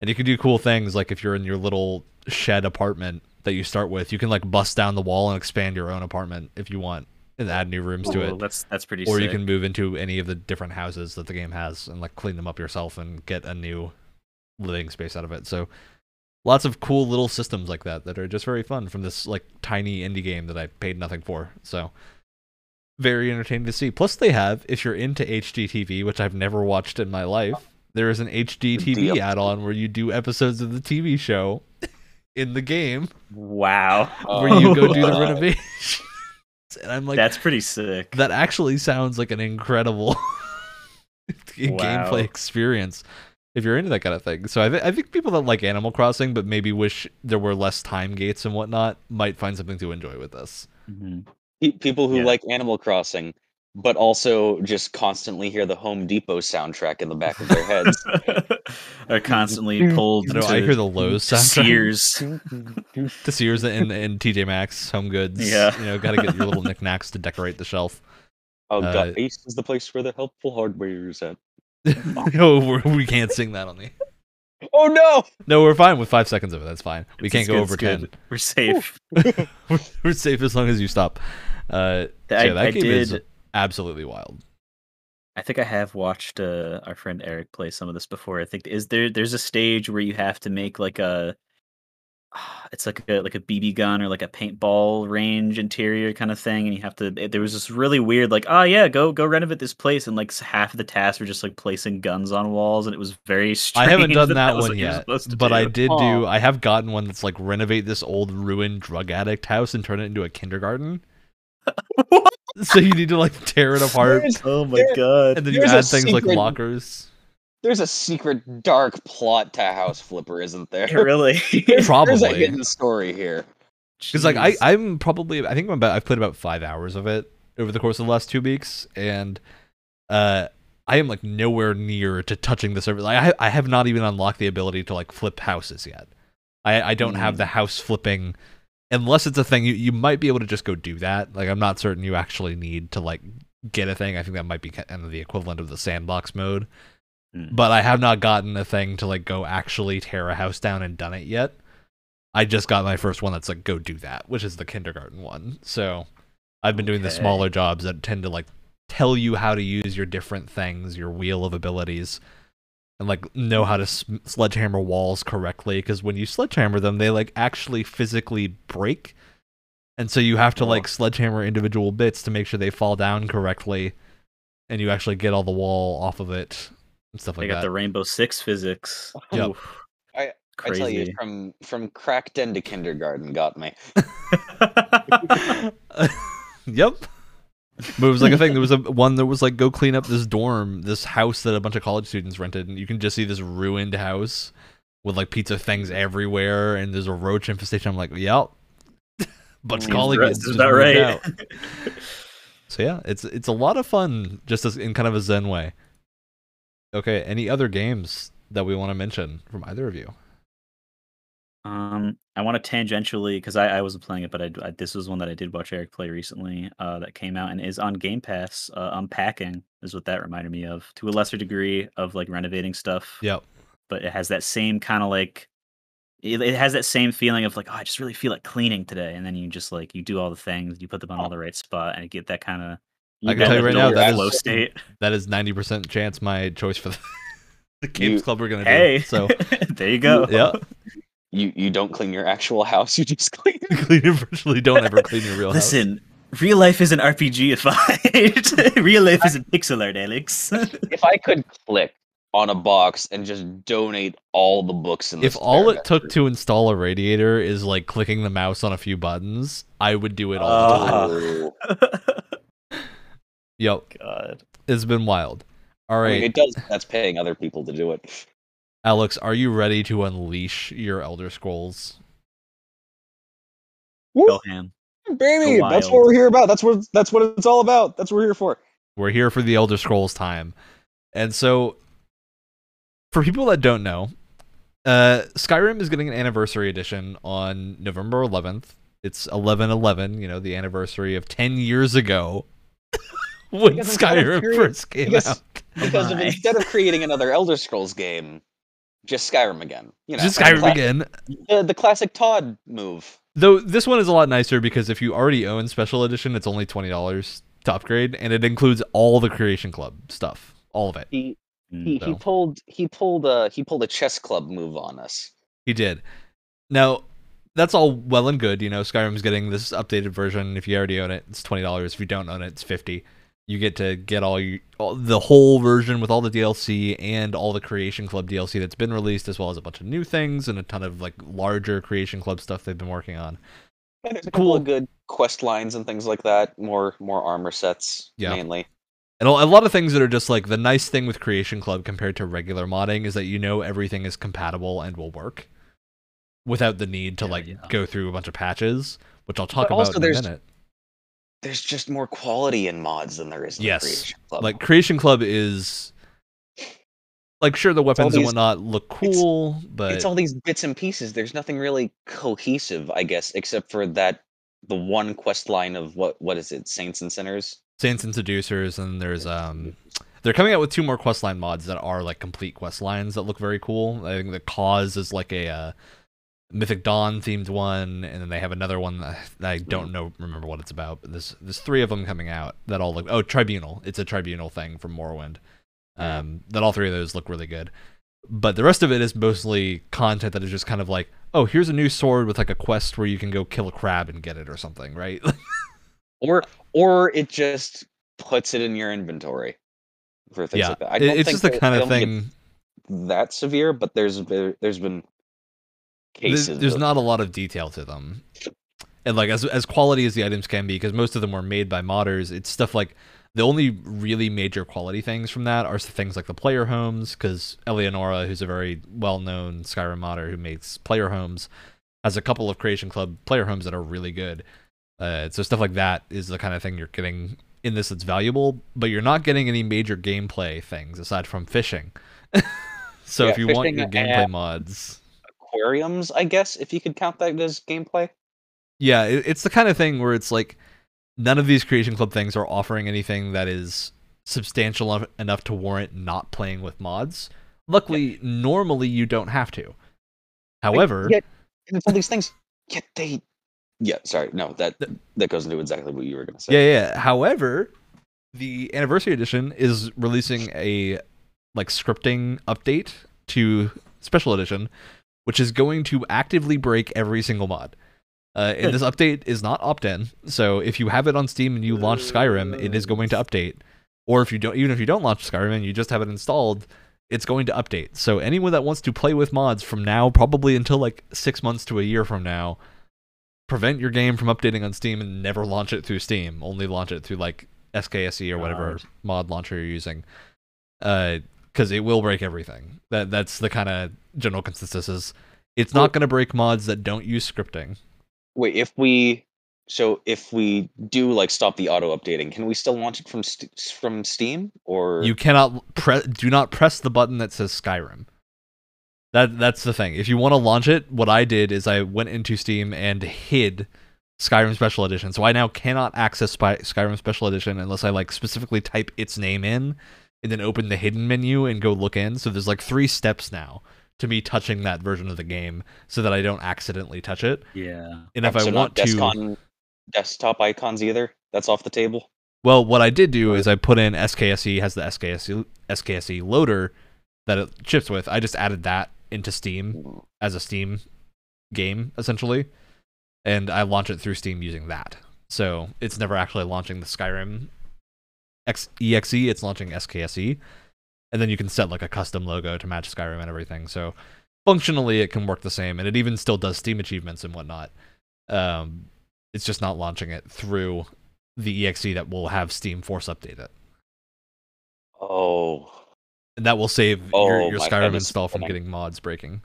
and you can do cool things like if you're in your little shed apartment that you start with, you can like bust down the wall and expand your own apartment if you want and add new rooms to it. That's that's pretty. Or you can move into any of the different houses that the game has and like clean them up yourself and get a new living space out of it. So lots of cool little systems like that that are just very fun from this like tiny indie game that I paid nothing for. So very entertaining to see. Plus they have if you're into HGTV, which I've never watched in my life, there is an HGTV Deal. add-on where you do episodes of the TV show in the game Wow. where you go do the renovation. and I'm like that's pretty sick. that actually sounds like an incredible gameplay experience if you're into that kind of thing. So I, th- I think people that like Animal Crossing but maybe wish there were less time gates and whatnot might find something to enjoy with this. Mhm. People who Yeah. like Animal Crossing, but also just constantly hear the Home Depot soundtrack in the back of their heads. Are constantly pulled. I know I hear the Lowe's to soundtrack. Sears. To Sears and, and TJ Maxx, Home Goods. Yeah. You know, got to get your little knickknacks to decorate the shelf. oh Uh, god, Ace is the place where the helpful hardware is at. no, we're, can't sing that on the. Oh no! No, we're fine with five seconds of it. That's fine. We It's can't go good, over ten. good. We're safe. we're, we're safe as long as you stop. Uh, I, yeah, that I game did. is absolutely wild. I think I have watched uh, our friend Eric play some of this before. I think is there there's a stage where you have to make like a it's like a like a BB gun or like a paintball range interior kind of thing, and you have to. There was this really weird like, oh yeah, go go renovate this place, and like half of the tasks were just like placing guns on walls, and it was very. Strange I haven't done that, was one what you were yet, supposed to but I do. did do. I have gotten one that's like renovate this old ruined drug addict house and turn it into a kindergarten. What? So you need to like tear it apart, There's- Oh my There- god! and then you add things like secret- lockers. There's a secret dark plot to House Flipper, isn't there? really? There's- There's a Probably. hidden story here. Because like I, I'm probably I think I'm about I've played about five hours of it over the course of the last two weeks, and uh, I am like nowhere near to touching the server. Like I, I have not even unlocked the ability to like flip houses yet. I, I don't have Mhm. the house flipping, unless it's a thing. You you might be able to just go do that. Like I'm not certain you actually need to like get a thing. I think that might be kind of the equivalent of the sandbox mode. Hmm. But I have not gotten a thing to like go actually tear a house down and done it yet. I just got my first one that's like go do that, which is the kindergarten one. So I've been doing the smaller jobs that tend to like tell you how to use your different things, your wheel of abilities, and like know how to s- sledgehammer walls correctly. Because when you sledgehammer them, they like actually physically break, and so you have to like sledgehammer individual bits to make sure they fall down correctly, and you actually get all the wall off of it and stuff They like got that. the Rainbow Six physics. Yep. Oof. I- I Crazy. tell you, from from crack den to kindergarten got me. yep. But it was like a thing. There was a one that was like go clean up this dorm, this house that a bunch of college students rented, and you can just see this ruined house with like pizza things everywhere, and there's a roach infestation. I'm like, yep. Bunch of Seems college right- kids seems just about moved right. So yeah, it's it's a lot of fun, just as, in kind of a zen way. Okay, any other games that we want to mention from either of you? Um, I want to tangentially because I, I wasn't playing it, but I, I this was one that I did watch Eric play recently. Uh, that came out and is on Game Pass. Uh, Unpacking is what that reminded me of, to a lesser degree of like renovating stuff. Yep. But it has that same kind of like, it, it has that same feeling of like, oh, I just really feel like cleaning today, and then you just like you do all the things, you put them on all the right spot, and you get that kind of. I can tell you right now, that flow is- state. That is ninety percent chance my choice for the, the games You- club we're gonna Hey, do. So there you go. yeah, You you don't clean your actual house, you just clean. clean your virtually don't ever clean your real house. Listen, real life is an RPG. if real life is a pixel art, Alex. if I could click on a box and just donate all the books in the if all it took to install a radiator is like clicking the mouse on a few buttons, I would do it all the time. Yep, God. it's been wild. All right. I mean, it does. That's paying other people to do it. Alex, are you ready to unleash your Elder Scrolls? Go ham. Baby, that's what we're here about. That's what that's what it's all about. That's what we're here for. We're here for the Elder Scrolls time. And so, for people that don't know, uh, Skyrim is getting an anniversary edition on November 11th. It's 1111, you know, the anniversary of 10 years ago when Because instead of Skyrim creating- first came because- out. Because of instead of creating another Elder Scrolls game, just Skyrim again. You know, Just the Skyrim cla- again. The, the classic Todd move. Though this one is a lot nicer because if you already own Special Edition, it's only $20 to upgrade, and it includes all the Creation Club stuff. All of it. He Mm. he, he pulled he pulled a he pulled a chess club move on us. He did. Now, that's all well and good. You know, Skyrim's getting this updated version. If you already own it, it's twenty dollars. If you don't own it, it's fifty. You get to get all, you, all the whole version with all the DLC and all the Creation Club DLC that's been released, as well as a bunch of new things and a ton of like larger Creation Club stuff they've been working on. And there's a couple Cool. of good quest lines and things like that. More more armor sets Yeah. mainly. And a a lot of things that are just like the nice thing with Creation Club compared to regular modding is that you know everything is compatible and will work without the need to Yeah, like yeah. go through a bunch of patches, which I'll talk But about also in a there's- minute. There's just more quality in mods than there is in Yes. Creation Club. like creation club is like sure the weapons and whatnot look cool but it's all these bits and pieces. There's nothing really cohesive, I guess, except for that the one quest line of what what is it, Saints and Sinners? saints and seducers and there's um they're coming out with two more questline mods that are like complete quest lines that look very cool i think the cause is like a uh, mythic dawn themed one and then they have another one that i don't know remember what it's about but there's there's three of them coming out that all look oh tribunal. It's a tribunal thing from morrowind. Um that all three of those look really good. But the rest of it is mostly content that is just kind of like oh here's a new sword with like a quest where you can go kill a crab and get it or something right? Or or it just puts it in your inventory for things yeah. like that. I don't it's think just the kind of don't think it's thing that severe, but there's been- there's been cases. there's not a lot of detail to them and like as as quality as the items can be because most of them were made by modders it's stuff like The only really major quality things from that are things like the player homes, because Elianora, who's a very well-known Skyrim modder who makes player homes, has a couple of Creation Club player homes that are really good. Uh, so stuff like that is the kind of thing you're getting in this that's valuable, but you're not getting any major gameplay things aside from fishing. so Yeah, if you want your gameplay mods, Aquariums, I guess, if you could count that as gameplay. yeah, it, it's the kind of thing where it's like none of these Creation Club things are offering anything that is substantial enough, to warrant not playing with mods. Luckily, normally you don't have to. However, Yet, all these things. Yet they. Yeah, sorry. No, that that goes into exactly what you were going to say. Yeah, yeah. However, the anniversary edition is releasing a like scripting update to special edition, which is going to actively break every single mod. Uh, and this update is not opt-in, so if you have it on Steam and you launch Skyrim, it is going to update. Or if you don't, even if you don't launch Skyrim and you just have it installed, it's going to update. So anyone that wants to play with mods from now, probably until like six months to a year from now, prevent your game from updating on Steam and never launch it through Steam. Only launch it through like SKSE or whatever God. mod launcher you're using, because it will break everything. That that's the kind of general consensus. Is it's not going to break mods that don't use scripting. Wait, if we so if we do like stop the auto updating, can we still launch it from st- from Steam or You cannot press. Do not press the button that says Skyrim. That that's the thing. If you want to launch it, what I did is I went into Steam and hid Skyrim Special Edition. So I now cannot access Spy- Skyrim Special Edition unless I like specifically type its name in and then open the hidden menu and go look in. So there's like three steps now to me touching that version of the game so that I don't accidentally touch it. Yeah. And if so I want to desktop icons either? That's off the table. Well, what I did do is I put in SKSE has the SKSE SKSE loader that it ships with. I just added that into Steam as a Steam game essentially, and I launch it through Steam using that. So it's never actually launching the Skyrim X- exe. It's launching SKSE, and then you can set like a custom logo to match Skyrim and everything. So functionally, it can work the same, and it even still does Steam achievements and whatnot. Um, it's just not launching it through the exe that will have Steam Force update it. Oh, And that will save your, Oh, your my Skyrim install from getting mods breaking.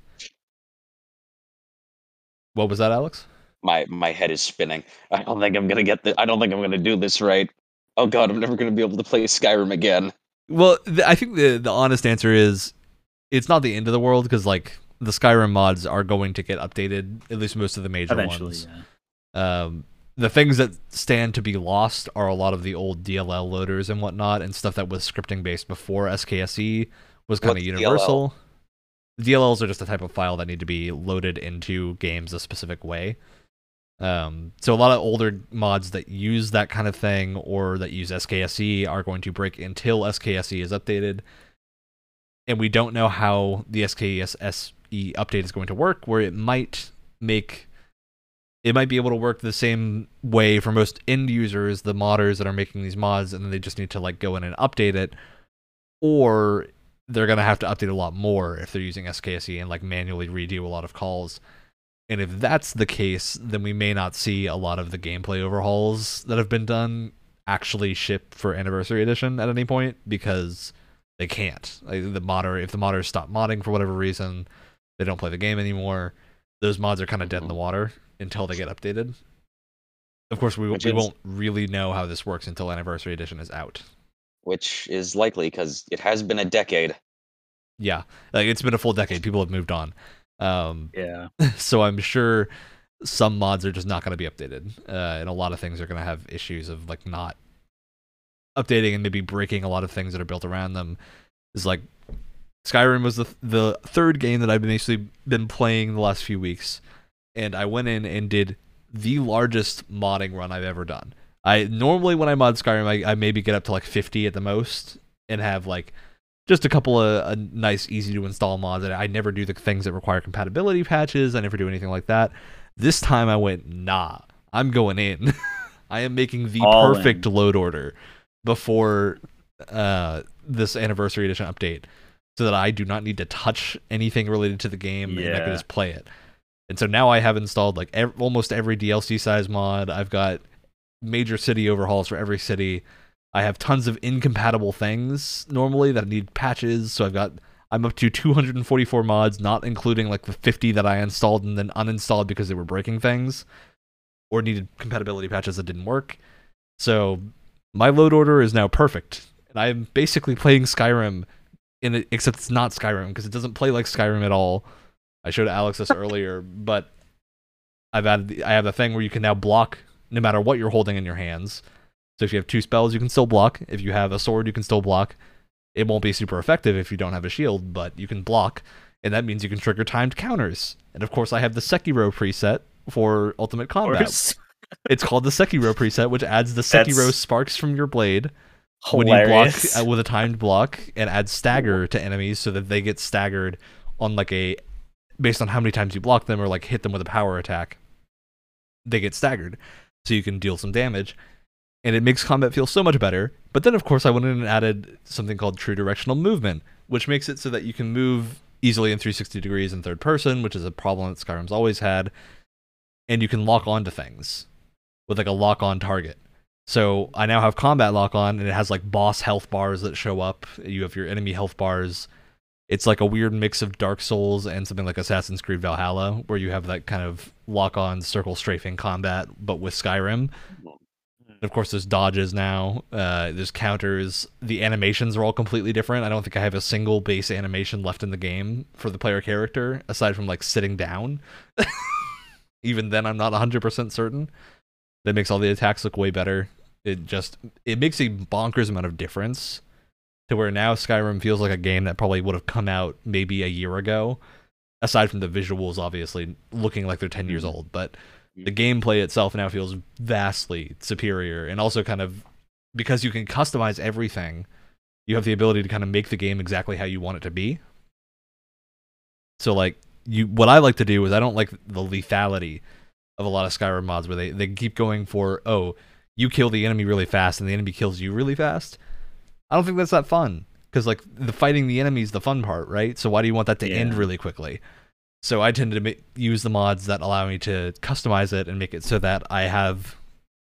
What was that, Alex? my my head is spinning. I don't think I'm gonna get this. I don't think I'm gonna do this right. Oh god, I'm never gonna be able to play Skyrim again. Well, th- I think the the honest answer is it's not the end of the world because like the Skyrim mods are going to get updated. At least most of the major Eventually, ones. yeah. Um, the things that stand to be lost are a lot of the old DLL loaders and whatnot, and stuff that was scripting based before SKSE was kind of What's universal. DLLs are just a type of file that need to be loaded into games a specific way. Um, so a lot of older mods that use that kind of thing or that use SKSE are going to break until SKSE is updated. And we don't know how the SKSE update is going to work, where it might make it might be able to work the same way for most end users, the modders that are making these mods, and then they just need to like go in and update it, or they're gonna have to update a lot more if they're using SKSE and like manually redo a lot of calls. And if that's the case, then we may not see a lot of the gameplay overhauls that have been done actually ship for Anniversary Edition at any point because they can't. Like the modder, if the modders stop modding for whatever reason, they don't play the game anymore. Those mods are kind of dead in the mm-hmm. water until they get updated. Of course, we, Which we is- won't really know how this works until Anniversary Edition is out. Which is likely because it has been a decade. Yeah, like it's been a full decade. People have moved on. Um, Yeah. so I'm sure some mods are just not going to be updated, uh, and a lot of things are going to have issues of like not updating and maybe breaking a lot of things that are built around them. Is like Skyrim was the the third game that I've been actually been playing the last few weeks, and I went in and did the largest modding run I've ever done. I normally when I mod Skyrim, I, I maybe get up to like 50 at the most, and have like just a couple of uh, nice, easy to install mods. And I never do the things that require compatibility patches. I never do anything like that. This time I went, nah, I'm going in. I am making the All perfect in. load order before uh, this anniversary edition update, so that I do not need to touch anything related to the game and I can just play it. And so now I have installed like ev- almost every DLC size mod. I've got major city overhauls for every city. I have tons of incompatible things normally that need patches. So I've got I'm up to 244 mods, not including like the 50 that I installed and then uninstalled because they were breaking things or needed compatibility patches that didn't work. So my load order is now perfect, and I'm basically playing Skyrim in it, except it's not Skyrim because it doesn't play like Skyrim at all. I showed Alex this earlier, but I've added the, I have the thing where you can now block no matter what you're holding in your hands. So if you have two spells, you can still block. If you have a sword, you can still block. It won't be super effective if you don't have a shield, but you can block, and that means you can trigger timed counters. And of course, I have the Sekiro preset for Ultimate Combat. It's called the Sekiro preset, which adds the Sekiro That's sparks from your blade Hilarious. when you block uh, with a timed block and adds stagger to enemies so that they get staggered on like a based on how many times you block them or like hit them with a power attack. They get staggered, so you can deal some damage, and it makes combat feel so much better. But then, of course, I went in and added something called true directional movement, which makes it so that you can move easily in 360 degrees in third person, which is a problem that Skyrim's always had, and you can lock onto things with like a lock on target. So I now have combat lock on, and it has like boss health bars that show up. You have your enemy health bars. It's like a weird mix of Dark Souls and something like Assassin's Creed Valhalla, where you have that kind of lock on circle strafing combat, but with Skyrim. And of course, there's dodges now. Uh, there's counters. The animations are all completely different. I don't think I have a single base animation left in the game for the player character, aside from like sitting down. Even then, I'm not 100% certain. That makes all the attacks look way better. It just it makes a bonkers amount of difference to where now Skyrim feels like a game that probably would have come out maybe a year ago. Aside from the visuals, obviously looking like they're 10 years Mhm. old, but the gameplay itself now feels vastly superior. And also kind of because you can customize everything you have the ability to kind of make the game exactly how you want it to be. So like you what i like to do is i don't like the lethality of a lot of skyrim mods where they, they keep going for oh you kill the enemy really fast and the enemy kills you really fast. I don't think that's that fun because like the fighting the enemy is the fun part right? So why do you want that to end really quickly so I tend to ma- use the mods that allow me to customize it and make it so that I have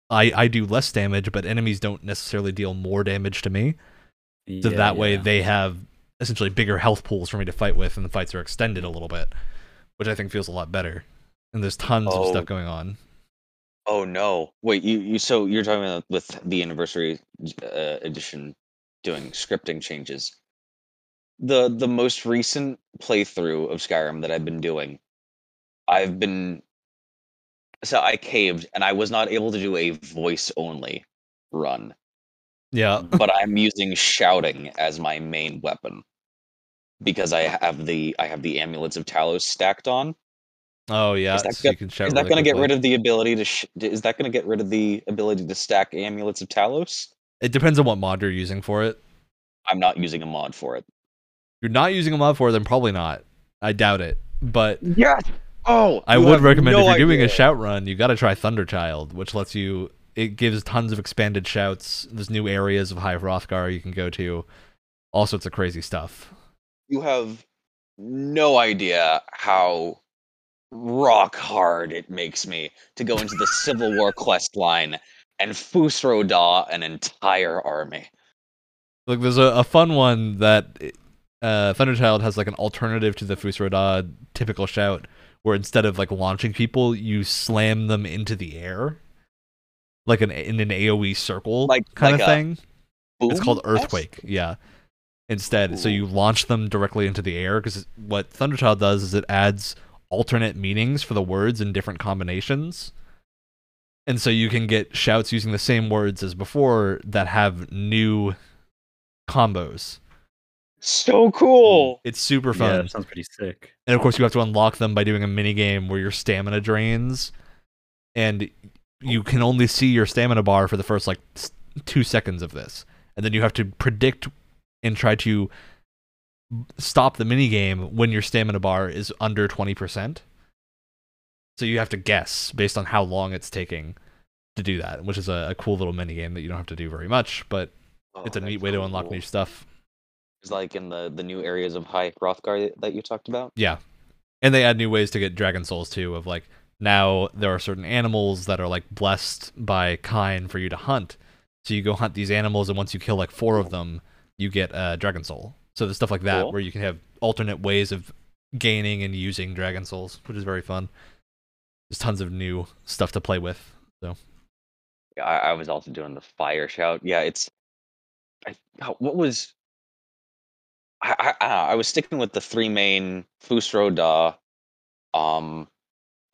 I I do less damage, but enemies don't necessarily deal more damage to me. So Yeah, that way yeah. they have essentially bigger health pools for me to fight with, and the fights are extended a little bit, which I think feels a lot better. And there's tons of Oh. stuff going on. Oh no! Wait, you you so you're talking about with the anniversary uh, edition doing scripting changes. The the most recent playthrough of Skyrim that I've been doing, I've been so I caved and I was not able to do a voice only run, Yeah. but I'm using shouting as my main weapon because I have the I have the amulets of Talos stacked on. Oh yeah. that so go- you can shout Is that really going to get rid of the ability to? Sh- is that going to get rid of the ability to stack amulets of Talos? It depends on what mod you're using for it. I'm not using a mod for it. You're not using a mod for then probably not. I doubt it. But Yes. Oh, I would recommend no if you're doing a shout run, you got to try Thunderchild, which lets you. It gives tons of expanded shouts. There's new areas of High Hrothgar you can go to, all sorts of crazy stuff. You have no idea how rock hard it makes me to go into the Civil War quest line and Fusroda an entire army. Look, there's a, a fun one that uh, Thunderchild has like an alternative to the Fusroda typical shout, where instead of like launching people, you slam them into the air, like an in an AOE circle Like- kind like of thing. It's called? Earthquake. Yeah. Instead, so you launch them directly into the air because what Thunderchild does is it adds alternate meanings for the words in different combinations. And so you can get shouts using the same words as before that have new combos. So mm, cool. It's super Yeah, fun. that sounds pretty sick. And of course, you have to unlock them by doing a mini game where your stamina drains, and you can only see your stamina bar for the first like two seconds of this, and then you have to predict and try to stop the mini game when your stamina bar is under twenty percent. So you have to guess based on how long it's taking to do that, which is a, a cool little mini game that you don't have to do very much, but Oh, it's a neat that's way to unlock cool. new stuff. It's like in the the new areas of High Hrothgar that you talked about. Yeah. And they add new ways to get Dragon Souls too, of like now there are certain animals that are like blessed by Kyne for you to hunt. So you go hunt these animals, and once you kill like four of them, you get uh, dragon soul. So there's stuff like that Cool. where you can have alternate ways of gaining and using dragon souls, which is very fun. There's tons of new stuff to play with. So. Yeah, I, I was also doing the fire shout. Yeah, it's. I, how- what was. I, I, I, don't know, I was sticking with the three main Fusro Da, um,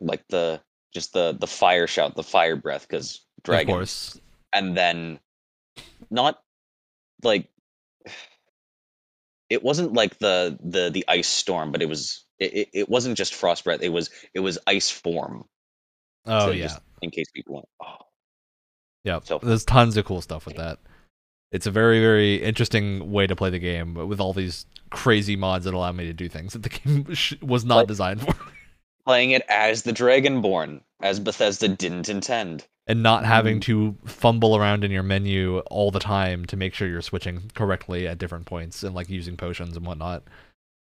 like the just the the fire shout, the fire breath, because Of dragon, course, and then not like it wasn't like the the the ice storm, but it was it, it, wasn't just frost breath. It was it was ice form. oh so yeah, in case people want. Oh, yeah. so- There's tons of cool stuff with that. It's a very very interesting way to play the game, with all these crazy mods that allow me to do things that the game sh- was not Like- designed for. playing it as the Dragonborn, as Bethesda didn't intend. and not having Mm. to fumble around in your menu all the time to make sure you're switching correctly at different points and like using potions and whatnot.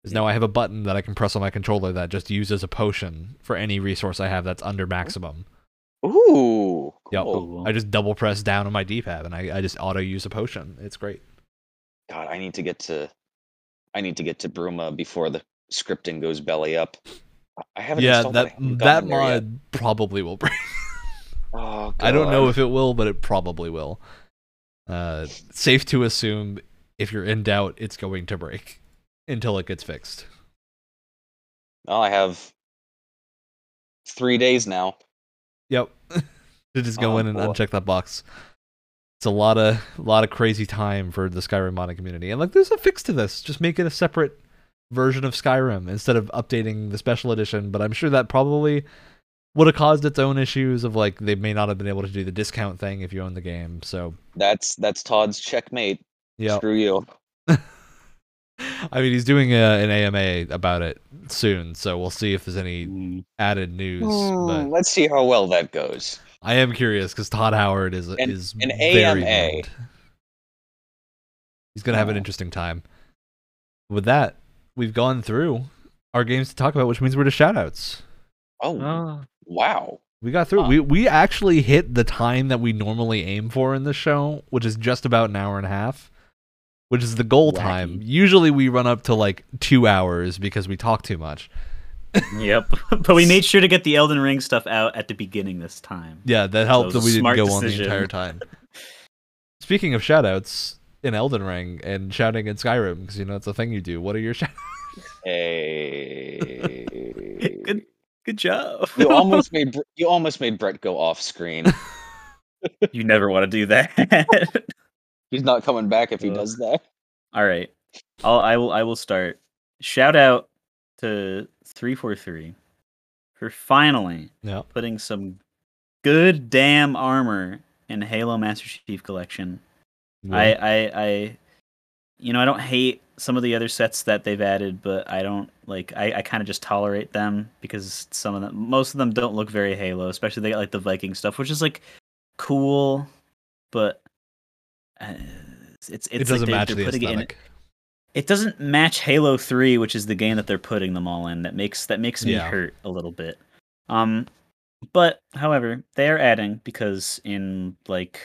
Is now I have a button that I can press on my controller that just uses a potion for any resource I have that's under maximum. Ooh, Yep. cool. Cool. I just double press down on my D-pad and I, I just auto use a potion. It's great. God, I need to get to, I need to get to Bruma before the scripting goes belly up. I- I haven't. yeah, installed it, I that haven't that gotten there yet. mod probably will break. Oh, I don't know if it will, but it probably will. Uh, safe to assume if you're in doubt, it's going to break until it gets fixed. Oh, I have three days now. Yep. to just go Oh, in and boy. uncheck that box. It's a lot of lot of crazy time for the Skyrim modding community. And like there's a fix to this. Just make it a separate version of Skyrim instead of updating the special edition, but I'm sure that probably would have caused its own issues of like they may not have been able to do the discount thing if you own the game. So, That's that's Todd's checkmate. yeah. Screw you. I mean, he's doing a, an AMA about it soon, so we'll see if there's any Mm. added news. Hmm, But let's see how well that goes. I am curious because Todd Howard is An- is an very AMA. bummed. He's gonna have an Oh. interesting time. With that, we've gone through our games to talk about, which means we're to shoutouts. Oh, Oh, wow. We got through. Huh. We we actually hit the time that we normally aim for in the show, which is just about an hour and a half, which is the goal Wacky. time. Usually we run up to like two hours because we talk too much. yep. but we made sure to get the Elden Ring stuff out at the beginning this time. Yeah, that helped was that we didn't smart go on the entire time. Speaking of shoutouts in Elden Ring and shouting in Skyrim, because you know it's a thing you do. What are your shout? Hey. Good, good job. you almost made you almost made Brett go off screen. you never want to do that. He's not coming back if he Ugh. does that. All right. I'll, I will. I will start. Shout out to three four three for finally Yeah. putting some good damn armor in Halo Master Chief Collection. I, I, I, you know, I don't hate some of the other sets that they've added, but I don't like. I, I kind of just tolerate them because some of them, most of them, don't look very Halo. Especially they got like the Viking stuff, which is like cool, but uh, it's it's, it doesn't they're- match the putting it in- aesthetic. it doesn't match Halo 3, which is the game that they're putting them all in. That makes that makes me Yeah. hurt a little bit. Um but however, they are adding because in like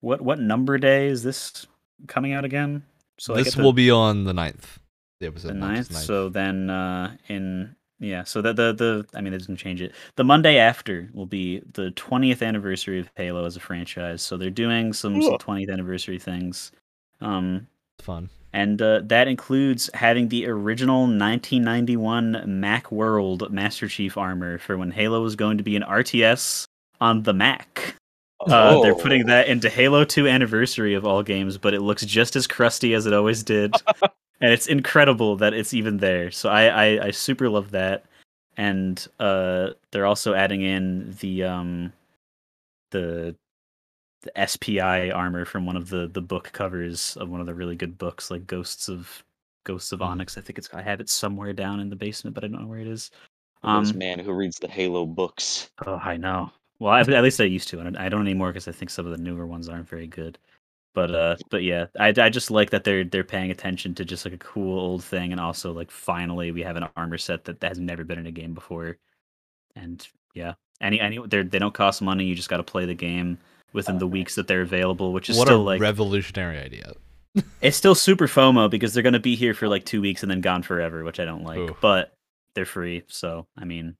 what what number day is this coming out again? So this the, will be on the 9th. The episode the launches ninth. So then uh in yeah, so the the the I mean it doesn't change it. The Monday after will be the 20th anniversary of Halo as a franchise. So they're doing some, some Cool. 20th anniversary things. Um fun. and uh, that includes having the original 1991 Mac World Master Chief armor for when Halo was going to be an RTS on the Mac. Uh, They're putting Oh. that into Halo 2 Anniversary of all games, but it looks just as crusty as it always did, and it's incredible that it's even there. So I I, I super love that, and uh, they're also adding in the um the the SPI armor from one of the the book covers of one of the really good books, like Ghosts of Ghosts of Mhm. Onyx. I think it's I have it somewhere down in the basement, but I don't know where it is. For this Um, man who reads the Halo books. Oh, I know. Well, I, at least I used to, and I don't anymore because I think some of the newer ones aren't very good. But uh, but yeah, I, I just like that they're they're paying attention to just like a cool old thing, and also like finally we have an armor set that, that has never been in a game before, and yeah, any any they they don't cost money. You just got to play the game. within the weeks that they're available, which is what still a like revolutionary idea. it's still super FOMO because they're gonna be here for like two weeks and then gone forever, which I don't like. Ooh. But they're free, so I mean,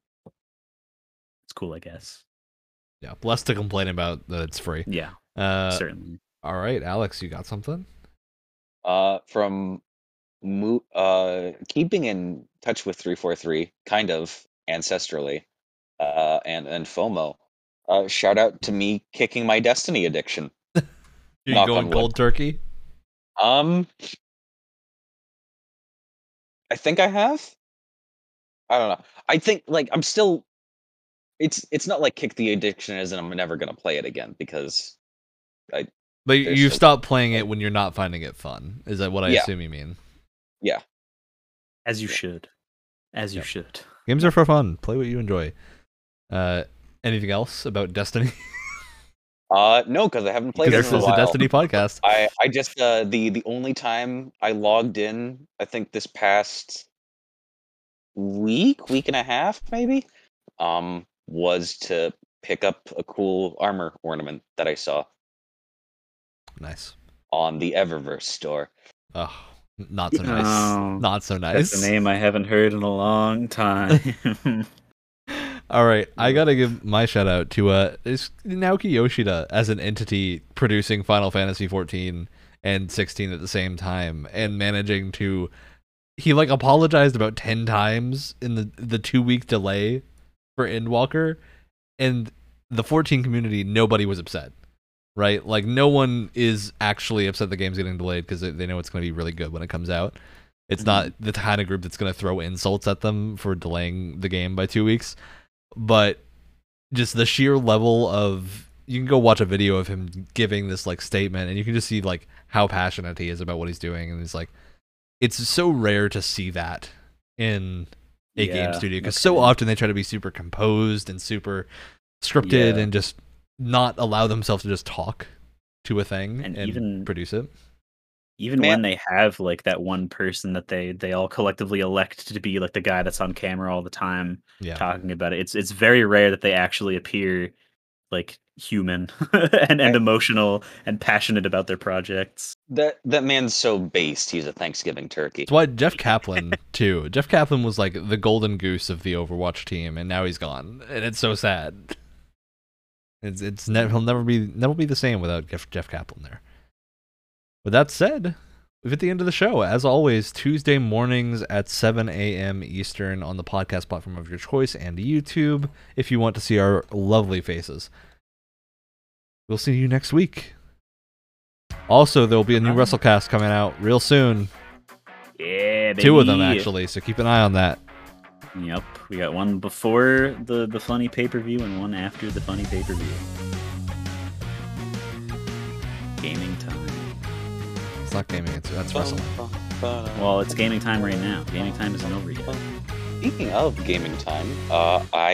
it's cool, I guess. Yeah, less to complain about that it's free. Yeah, Uh, certainly. All right, Alex, you got something? Uh, from mo- uh, keeping in touch with 343, kind of ancestrally, uh, and and FOMO. Uh, shout out to me kicking my Destiny addiction. You Knock going cold turkey? Um, I think I have. I don't know. I think like I'm still. It's it's not like kick the addiction as in I'm never gonna play it again because But There's you still- stop playing it when you're not finding it fun. Is that what I Yeah. assume you mean? Yeah. As you yeah. should, as you Yep. should. Games are for fun. Play what you enjoy. Uh, anything else about Destiny? uh no because I haven't played it this is a. Destiny podcast. I I just uh the the only time I logged in I think this past week week and a half maybe um was to pick up a cool armor ornament that I saw Nice. on the Eververse store. Oh, not so nice. Oh, not so nice. That's a name I haven't heard in a long time. All right, I gotta give my shout out to uh is Naoki Yoshida as an entity producing Final Fantasy 14 and 16 at the same time and managing to he like apologized about 10 times in the the 2 week delay for Endwalker and the 14 community nobody was upset. Right? Like no one is actually upset the game's getting delayed because they, know it's going to be really good when it comes out. It's not mm-hmm. the kind of group that's going to throw insults at them for delaying the game by 2 weeks but just the sheer level of you can go watch a video of him giving this like statement and you can just see like how passionate he is about what he's doing and he's like it's so rare to see that in a game studio because okay. so often they try to be super composed and super scripted Yeah. and just not allow themselves to just talk to a thing and, And even- produce it Even Man- when they have like that one person that they they all collectively elect to be like the guy that's on camera all the time yeah talking about it, it's it's very rare that they actually appear like human and, and emotional and passionate about their projects. That that man's so based. He's a Thanksgiving turkey. It's why Jeff Kaplan too. Jeff Kaplan was like the golden goose of the Overwatch team, and now he's gone, and it's so sad. It's it's ne- he'll never be never be the same without Jeff, Jeff Kaplan there. With that said, we've hit the end of the show. As always, Tuesday mornings at 7 a.m. Eastern on the podcast platform of your choice and YouTube. If you want to see our lovely faces, we'll see you next week. Also, there will be a new WrestleCast coming out real soon. Yeah, baby. Two of them actually, so keep an eye on that. Yep, we got one before the the funny pay per view and one after the funny pay per view. Gaming time. It's not gaming, it's that's wrestling. Well, it's gaming time right now. Gaming time isn't over yet. Speaking of gaming time, uh, I